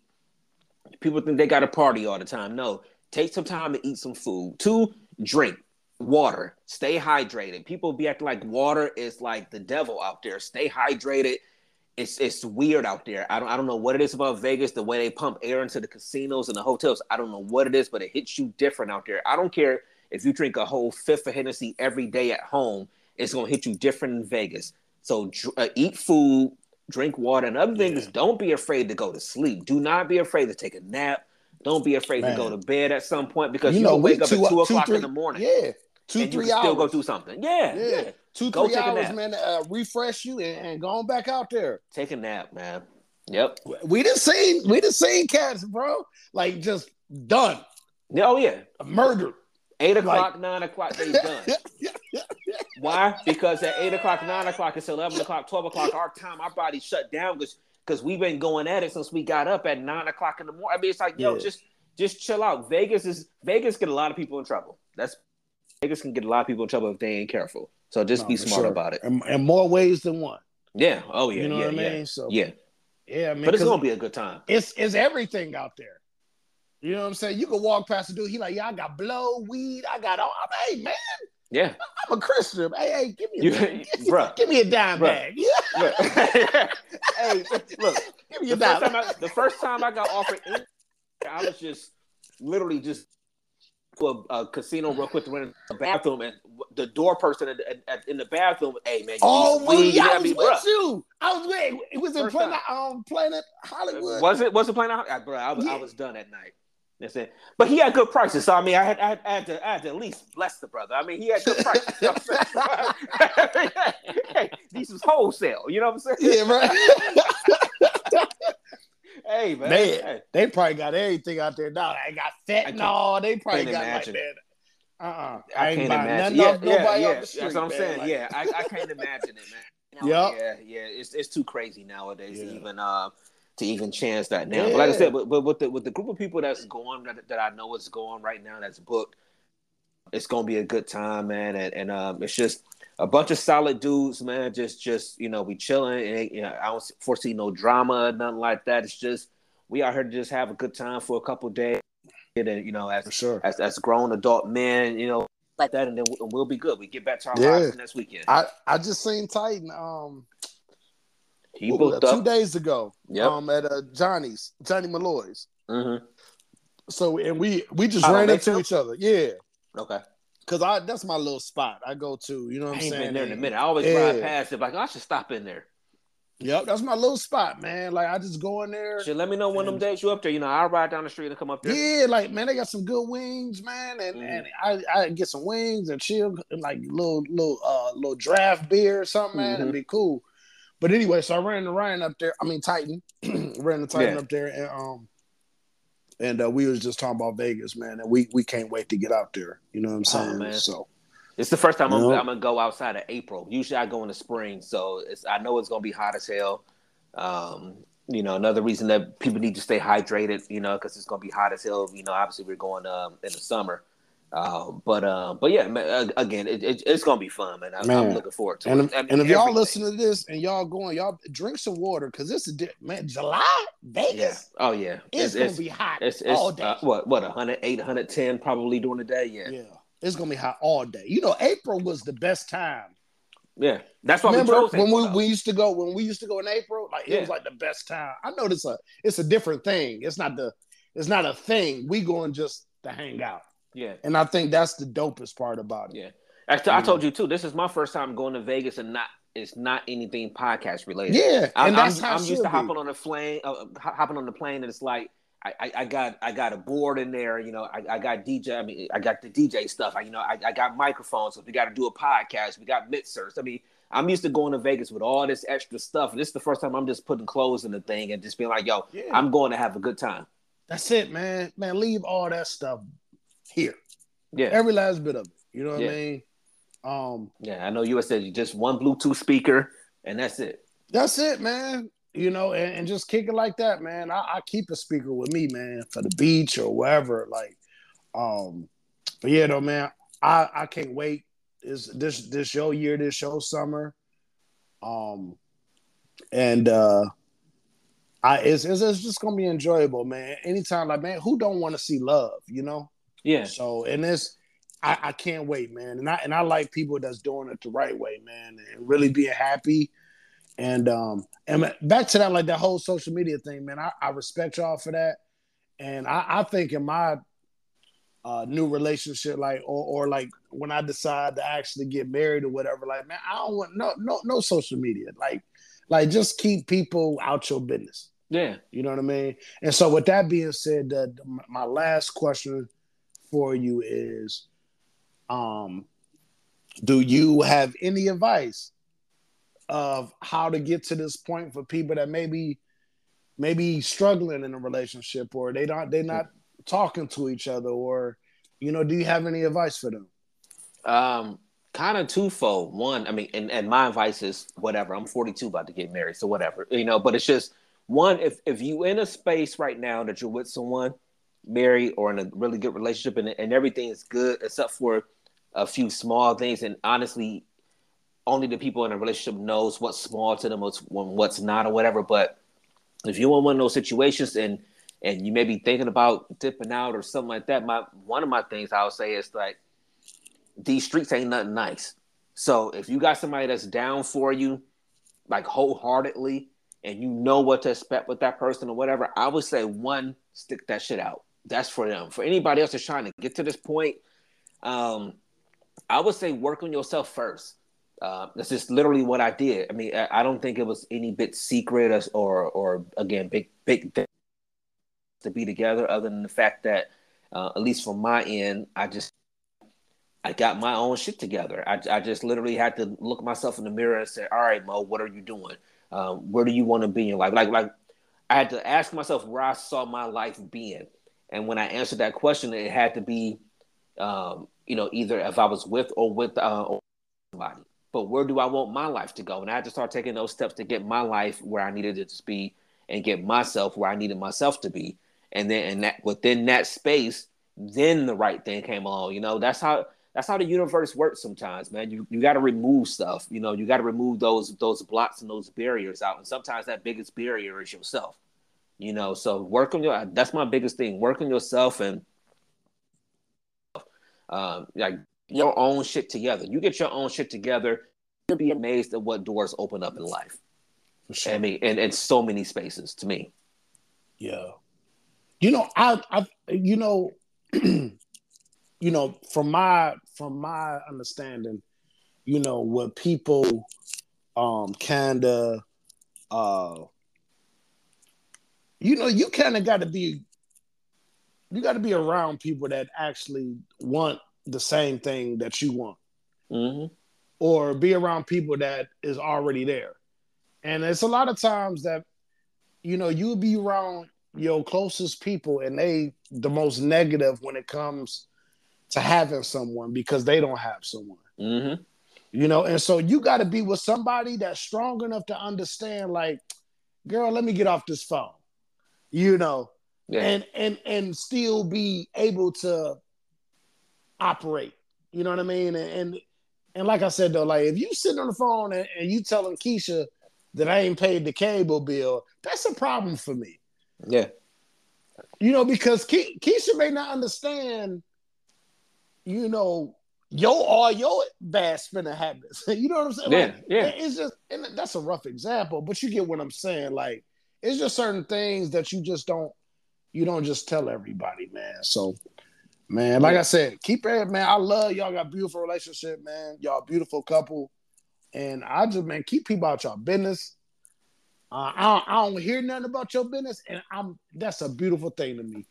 People think they got to party all the time. No, take some time to eat some food. Two, drink water. Stay hydrated. People be acting like water is like the devil out there. Stay hydrated. It's it's weird out there. I don't I don't know what it is about Vegas. The way they pump air into the casinos and the hotels. I don't know what it is, but it hits you different out there. I don't care if you drink a whole fifth of Hennessy every day at home. It's gonna hit you different in Vegas. So dr- uh, eat food, drink water. Another thing is don't be afraid to go to sleep. Do not be afraid to take a nap. Don't be afraid Man. to go to bed at some point because you, know, will wake up two- at two two, o'clock three- in the morning. Yeah, two and you three can hours. still go do something. Yeah, yeah. yeah. two Go three hours, man. Uh, refresh you and, and go on back out there. Take a nap, man. Yep. We didn't see we didn't see cats, bro. Like just done, Oh yeah. murdered. Eight Like- o'clock, nine o'clock, they done. Why? Because at eight o'clock, nine o'clock, it's eleven o'clock, twelve o'clock, our time, our body shut down because because we've been going at it since we got up at nine o'clock in the morning. I mean, it's like, yo, Yeah. just just chill out. Vegas is Vegas get a lot of people in trouble. That's Vegas can get a lot of people in trouble if they ain't careful. So just No, be smart sure. about it. And, and more ways than one. Yeah. Oh yeah. you know yeah, what I yeah. mean? So Yeah. yeah, I mean, But it's gonna be a good time. it's it's everything out there. You know what I'm saying? You can walk past the dude. He like, yeah, I got blow, weed, I got all. I'm hey man, Yeah, I'm a Christian. Hey, hey, give me a, You- give, bruh. give me a dime Bruh. bag. Yeah, Look. hey, look. give me The a dime. I, the first time I got offered, in, I was just literally just to a, a casino real quick to rent a bathroom, and the door person at, at, at- in the bathroom, hey man, you Oh? You yeah, know I was with bruh? you. I was with. It was in Planet, um, Planet Hollywood. Was it was it playing out? Bro, I was I was done at night. That's it. But he had good prices, so I mean, I had I had, I had to I had to at least bless the brother. I mean, he had good prices. You know what I'm saying? hey, these was wholesale. You know what I'm saying? Yeah, right. Hey man, Man, Hey. they probably got everything out there now. They got fentanyl. They probably got imagine. like that. Uh-uh. I, ain't can't buying imagine. nothing Yeah, yeah, nobody yeah. street, That's what I'm man. saying. Like- yeah, I, I can't imagine it, man. Yup. Yeah, yeah. It's it's too crazy nowadays to Yeah. even uh, to even chance that now. But like I said, but, but with the with the group of people that's going that, that I know is going right now that's booked, it's gonna be a good time, man. And, and um, it's just a bunch of solid dudes, man. Just just you know, we chilling, and you know, I don't foresee no drama, nothing like that. It's just we out here to just have a good time for a couple days, and you know, as For sure. as as grown adult men, you know, like that, and then we'll, we'll be good. We get back to our Yeah. lives next weekend. I, I just seen Titan um He booked two up. days ago. Yep. Um at uh, Johnny's, Johnny Malloy's. mm-hmm. So and we we just Oh, ran into each other. Yeah. Okay. Cause I that's my little spot. I go to, you know what I I'm saying? been there in a minute. I always Yeah. ride past it, like I should stop in there. Yep, that's my little spot, man. Like I just go in there. Should let me know when them And- days you up there. You know, I'll ride down the street and come up there. Yeah, like man, they got some good wings, man, and, Mhm. and I, I get some wings and chill, and like little little uh little draft beer or something, man, Mhm. it'd be cool. But anyway, so I ran into Ryan up there. I mean Titan, ran the Titan Yeah. up there, and um, and uh, we was just talking about Vegas, man, and we we can't wait to get out there. You know what I'm saying? Oh, man. So It's the first time I'm, I'm gonna go outside of April. Usually I go in the spring, so it's I know it's gonna be hot as hell. Um, you know, another reason that people need to stay hydrated, you know, because it's gonna be hot as hell. You know, obviously we're going um, in the summer. Uh, but uh, but yeah, man, uh, again, it, it, it's gonna be fun, man. I'm, I'm looking forward to and it. if, I mean, and if y'all everything. listen to this and y'all going, y'all drink some water because it's a man July yeah, Vegas. oh yeah, It's, gonna be hot it's, it's all day. uh, what what 108, 110 probably during the day. Yeah, yeah, it's gonna be hot all day. You know, April was the best time. yeah. That's why we Remember chose when April, we, though. we used to go when we used to go in April? Like it was like the best time. I know this a it's a different thing. It's not the it's not a thing. We going just to hang out, yeah. and I think that's the dopest part about it. Yeah. Actually, I told you too. This is my first time going to Vegas, and not it's not anything podcast related. Yeah, I'm, and that's I'm, how I'm used to be. hopping on a plane, uh, hopping on the plane, and it's like I, I, I got I got a board in there. You know, I, I got DJ. I mean, I got the DJ stuff. I, you know, I, I got microphones. So if we got to do a podcast, we got mixers. I mean, I'm used to going to Vegas with all this extra stuff. And this is the first time I'm just putting clothes in the thing and just being like, yo, Yeah. I'm going to have a good time. That's it, man. Man, leave all that stuff here. Yeah. Every last bit of it. You know what Yeah. I mean? Um, Yeah. I know you said you just one Bluetooth speaker and that's it. that's it, man. You know, and, and just kick it like that, man. I, I keep a speaker with me, man, for the beach or wherever. Like, um, but yeah, though, man, I I can't wait. Is this this your year? This your summer? Um, and uh, I it's, it's it's just gonna be enjoyable, man. Anytime, like, man, who don't want to see love? You know. Yeah. So and this, I, I can't wait, man. And I and I like people that's doing it the right way, man, and really being happy. And um and back to that, like that whole social media thing, man. I, I respect y'all for that. And I, I think in my uh new relationship, like or or like when I decide to actually get married or whatever, like man, I don't want no no no social media. Like like just keep people out your business. Yeah. You know what I mean? And so, with that being said, uh, my last question for you is, um, do you have any advice of how to get to this point for people that maybe maybe struggling in a relationship or they don't they're not talking to each other or you know do you have any advice for them Um, kind of twofold. One, I mean, and, and my advice is whatever. I'm 42, about to get married, so whatever, you know. But it's just one. If if you in a space right now that you're with someone, married or in a really good relationship, and and everything is good except for a few small things, and honestly, only the people in a relationship knows what's small to them, what's what's not, or whatever. But if you're in one of those situations and and you may be thinking about dipping out or something like that, my one of my things I would say is like these streets ain't nothing nice. So if you got somebody that's down for you, like wholeheartedly, and you know what to expect with that person or whatever, I would say one, stick that shit out. That's for them. For anybody else that's trying to get to this point, um, I would say work on yourself first. Uh, that's just literally what I did. I mean, I, I don't think it was any bit secret or, or, or again, big, big thing to be together, other than the fact that, uh, at least from my end, I just I got my own shit together. I, I just literally had to look myself in the mirror and say, "All right, Mo, what are you doing? Um, where do you want to be in your life?" Like, like I had to ask myself where I saw my life being, and when I answered that question, it had to be, um, you know, either if I was with or with uh, somebody. But where do I want my life to go? And I had to start taking those steps to get my life where I needed it to be, and get myself where I needed myself to be. And then, and that within that space, then the right thing came along. You know, that's how that's how the universe works sometimes, man. You you got to remove stuff. You know, you got to remove those those blocks and those barriers out. And sometimes that biggest barrier is yourself. You know, so work on your. That's my biggest thing. Work on yourself and um, like your own shit together. You get your own shit together, you'll be amazed at what doors open up in life. Sure. I mean, and, and so many spaces to me. Yeah. You know, I, I, you know, you know, from my from my understanding, you know, what people um kinda uh you know, you kinda gotta be you gotta be around people that actually want the same thing that you want. Mm-hmm. Or be around people that is already there. And it's a lot of times that, you know, you'll be around your closest people and they the most negative when it comes to having someone because they don't have someone. Mm-hmm. You know, and so you got to be with somebody that's strong enough to understand, like, girl, let me get off this phone. You know, yeah. and and and still be able to operate. You know what I mean? And and, and like I said though, like if you sitting on the phone and, and you telling Keisha that I ain't paid the cable bill, that's a problem for me. Yeah. You know, because Ke- Keisha may not understand you know, your all your bad spending habits. you know what I'm saying? Yeah, like, yeah. It's just, and that's a rough example, but you get what I'm saying. Like, it's just certain things that you just don't, you don't just tell everybody, man. So, man, like. I said, keep it, man. I love y'all. Got beautiful relationship, man. Y'all beautiful couple, and I just, man, keep people out y'all business. Uh, I, don't, I don't hear nothing about your business, and I'm that's a beautiful thing to me.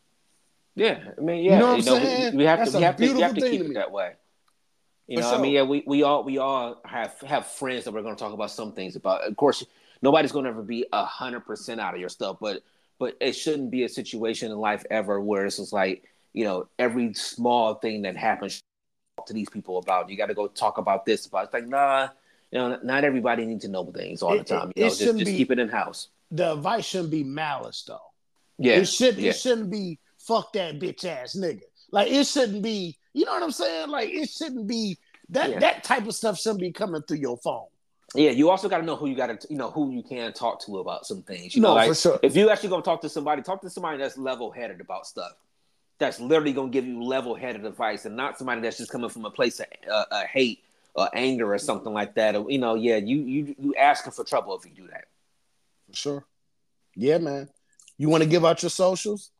Yeah, I mean, yeah, you know what I'm saying? We, we have That's to, we have to, we have to keep it that way. You know, sure. I mean, yeah, we, we all we all have have friends that we're going to talk about some things about. Of course, nobody's going to ever be a hundred percent out of your stuff, but but it shouldn't be a situation in life ever where it's just like you know every small thing that happens to these people about. You got to go talk about this about. It's like nah, you know, not everybody needs to know things all the time. You know, just, just be, keep it in house. The advice shouldn't be malice, though. Yeah, it should yeah. it shouldn't be fuck that bitch ass nigga. Like it shouldn't be, you know what I'm saying? Like it shouldn't be that yeah. that type of stuff shouldn't be coming through your phone. Yeah, you also got to know who you got to, you know, who you can talk to about some things. You no, know, like, for sure. If you actually gonna talk to somebody, talk to somebody that's level headed about stuff. That's literally gonna give you level headed advice, and not somebody that's just coming from a place of uh, uh, hate or anger or something like that. Or, you know, yeah, you you you asking for trouble if you do that. For sure. Yeah, man. You want to give out your socials?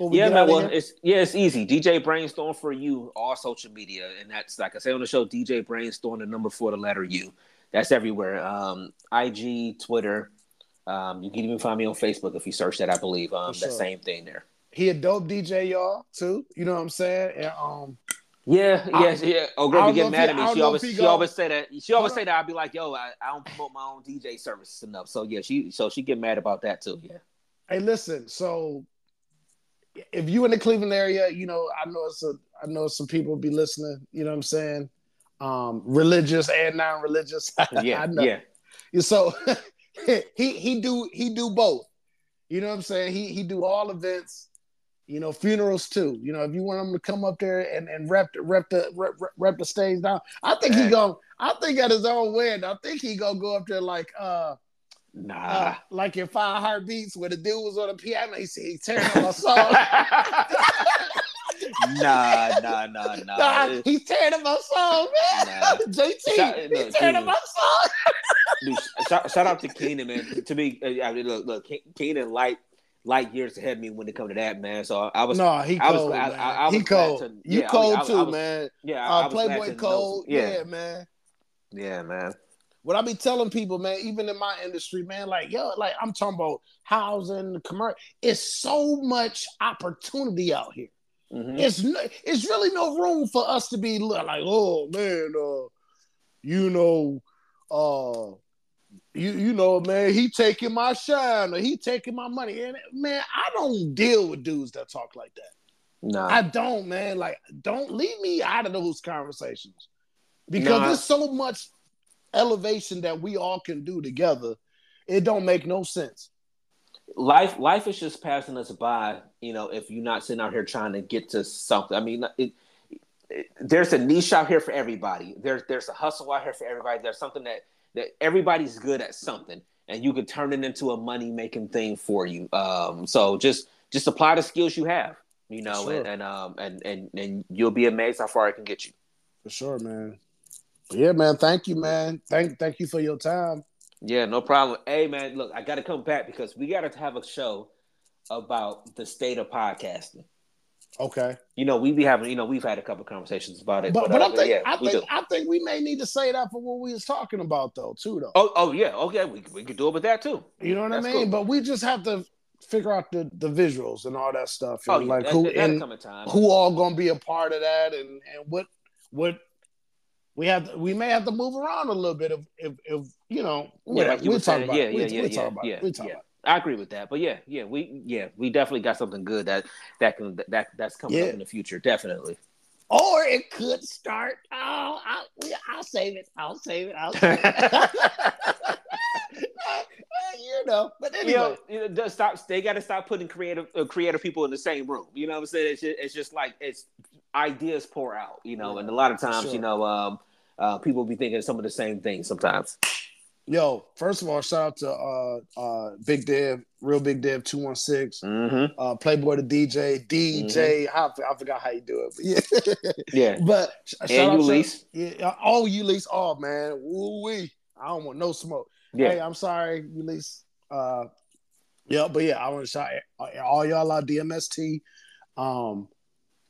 Yeah, man. Well, it's yeah, it's easy. DJ Brainstorm for you, all social media, and that's like I say on the show. DJ Brainstorm, the number four, the letter U. That's everywhere. Um, IG, Twitter. Um, you can even find me on Facebook if you search that. I believe um, sure. the same thing there. He a dope DJ, y'all too. You know what I'm saying? And, um, yeah, yes, yeah. Oh, girl, be getting mad at me. She always, she always say that. She always say that. I'd be like, yo, I, I don't promote my own DJ services enough. So yeah, she, so she get mad about that too. Yeah. Hey, listen. So if you in the Cleveland area, you know, I know it's a, I know some people be listening. You know what I'm saying? Um, religious and non-religious. Yeah, I know. yeah. So he he do he do both. You know what I'm saying? He he do all events. You know, funerals too. You know, if you want him to come up there and, and rep the rep the rep, rep the stage down, I think he going I think at his own wedding, I think he gonna go up there like uh Nah. Uh, like in Five Heartbeats, where the dude was on the piano, he said, he's tearing up my song. nah, nah, nah, nah. Nah, he's tearing up my song, man. Nah. JT, Shout- he's look, tearing up my song. Dude, shout, shout out to Keenan, man. To me, uh, I mean, look, look, Keenan light light years ahead of me when it come to that, man. So I was, No, he I was cold, man. I- I was he cold. to- you yeah, I cold I- I too, was- man. yeah, I, Uh, I was Playboy cold, yeah. yeah, man. yeah, man. What I be telling people, man, even in my industry, man, like yo, like I'm talking about housing, commercial. It's so much opportunity out here. Mhm. It's no, it's really no room for us to be like, oh man, uh, you know, uh, you you know, man, he taking my shine or he taking my money. And man, I don't deal with dudes that talk like that. Nah, I don't, man. Like, don't leave me out of those conversations because No, I- there's so much elevation that we all can do together. It don't make no sense. life life is just passing us by you know if you're not sitting out here trying to get to something i mean it, it, there's a niche out here for everybody there's there's a hustle out here for everybody there's something that that everybody's good at something and you could turn it into a money making thing for you um so just just apply the skills you have you know Sure. and, and um and, and and you'll be amazed how far it can get you For sure, man. But yeah, man. Thank you, man. Thank thank you for your time. Yeah, no problem. Hey, man, look, I got to come back because we got to have a show about the state of podcasting. Okay. You know, we be having, you know, we've had a couple conversations about it. But but uh, I think yeah, I we think do. I think we may need to say that for what we was talking about though, too, though. Oh, oh yeah, okay, we we could do it with that too. You know what That's I mean? cool. But we just have to figure out the, the visuals and all that stuff. Oh, and yeah, like that, who that'll and come in time. who all gonna be a part of that and and what what we have to, we may have to move around a little bit if if, if you know Yeah, like we'll were talk about Yeah, yeah, yeah, yeah, yeah. Yeah. about I agree with that. But yeah, yeah, we yeah we definitely got something good that that can that that's coming Yeah. up in the future. Definitely. Or it could start. Oh, I'll, I'll save it. I'll save it. I'll save it. you know, but anyway. you know, you know, stop. They got to stop putting creative, uh, creative people in the same room. You know what I'm saying? It's just, it's just like it's ideas pour out. You know, Yeah, and a lot of times, sure. you know, um, uh, people be thinking some of the same things sometimes. Yo, first of all, shout out to uh uh Big Dev, real Big Dev two one six, Mm-hmm. uh Playboy the DJ, DJ. I, I forgot how you do it, but yeah. Yeah. but sh- shout And out to- Ulysses. yeah, uh, oh Ulysses, oh man, woo wee. I don't want no smoke. Yeah. Hey, I'm sorry, Ulysses. Uh, yeah, but yeah, I want to shout all y'all out DMST. Um,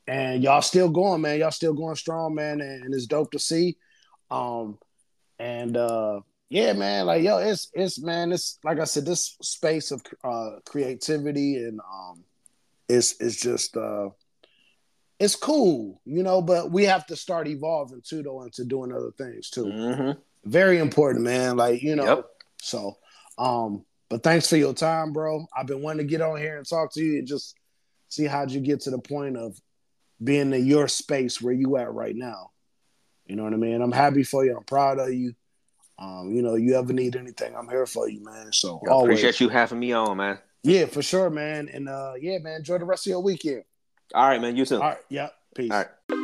and y'all still going, man. Y'all still going strong, man, and, and it's dope to see. Um, and uh, yeah, man, like yo, it's it's man, it's like I said, this space of uh creativity and um, it's it's just uh, it's cool, you know. But we have to start evolving too, though, into doing other things too Mm-hmm. very important, man. Like, you know, Yep. so um, but thanks for your time, bro. I've been wanting to get on here and talk to you and just see how'd you get to the point of being in your space where you at right now. You know what I mean? I'm happy for you. I'm proud of you. Um, you know, you ever need anything, I'm here for you, man. So I always. appreciate you having me on, man. Yeah, for sure, man. And uh, yeah, man, enjoy the rest of your weekend. All right, man. You too. All right, yeah, peace. All right.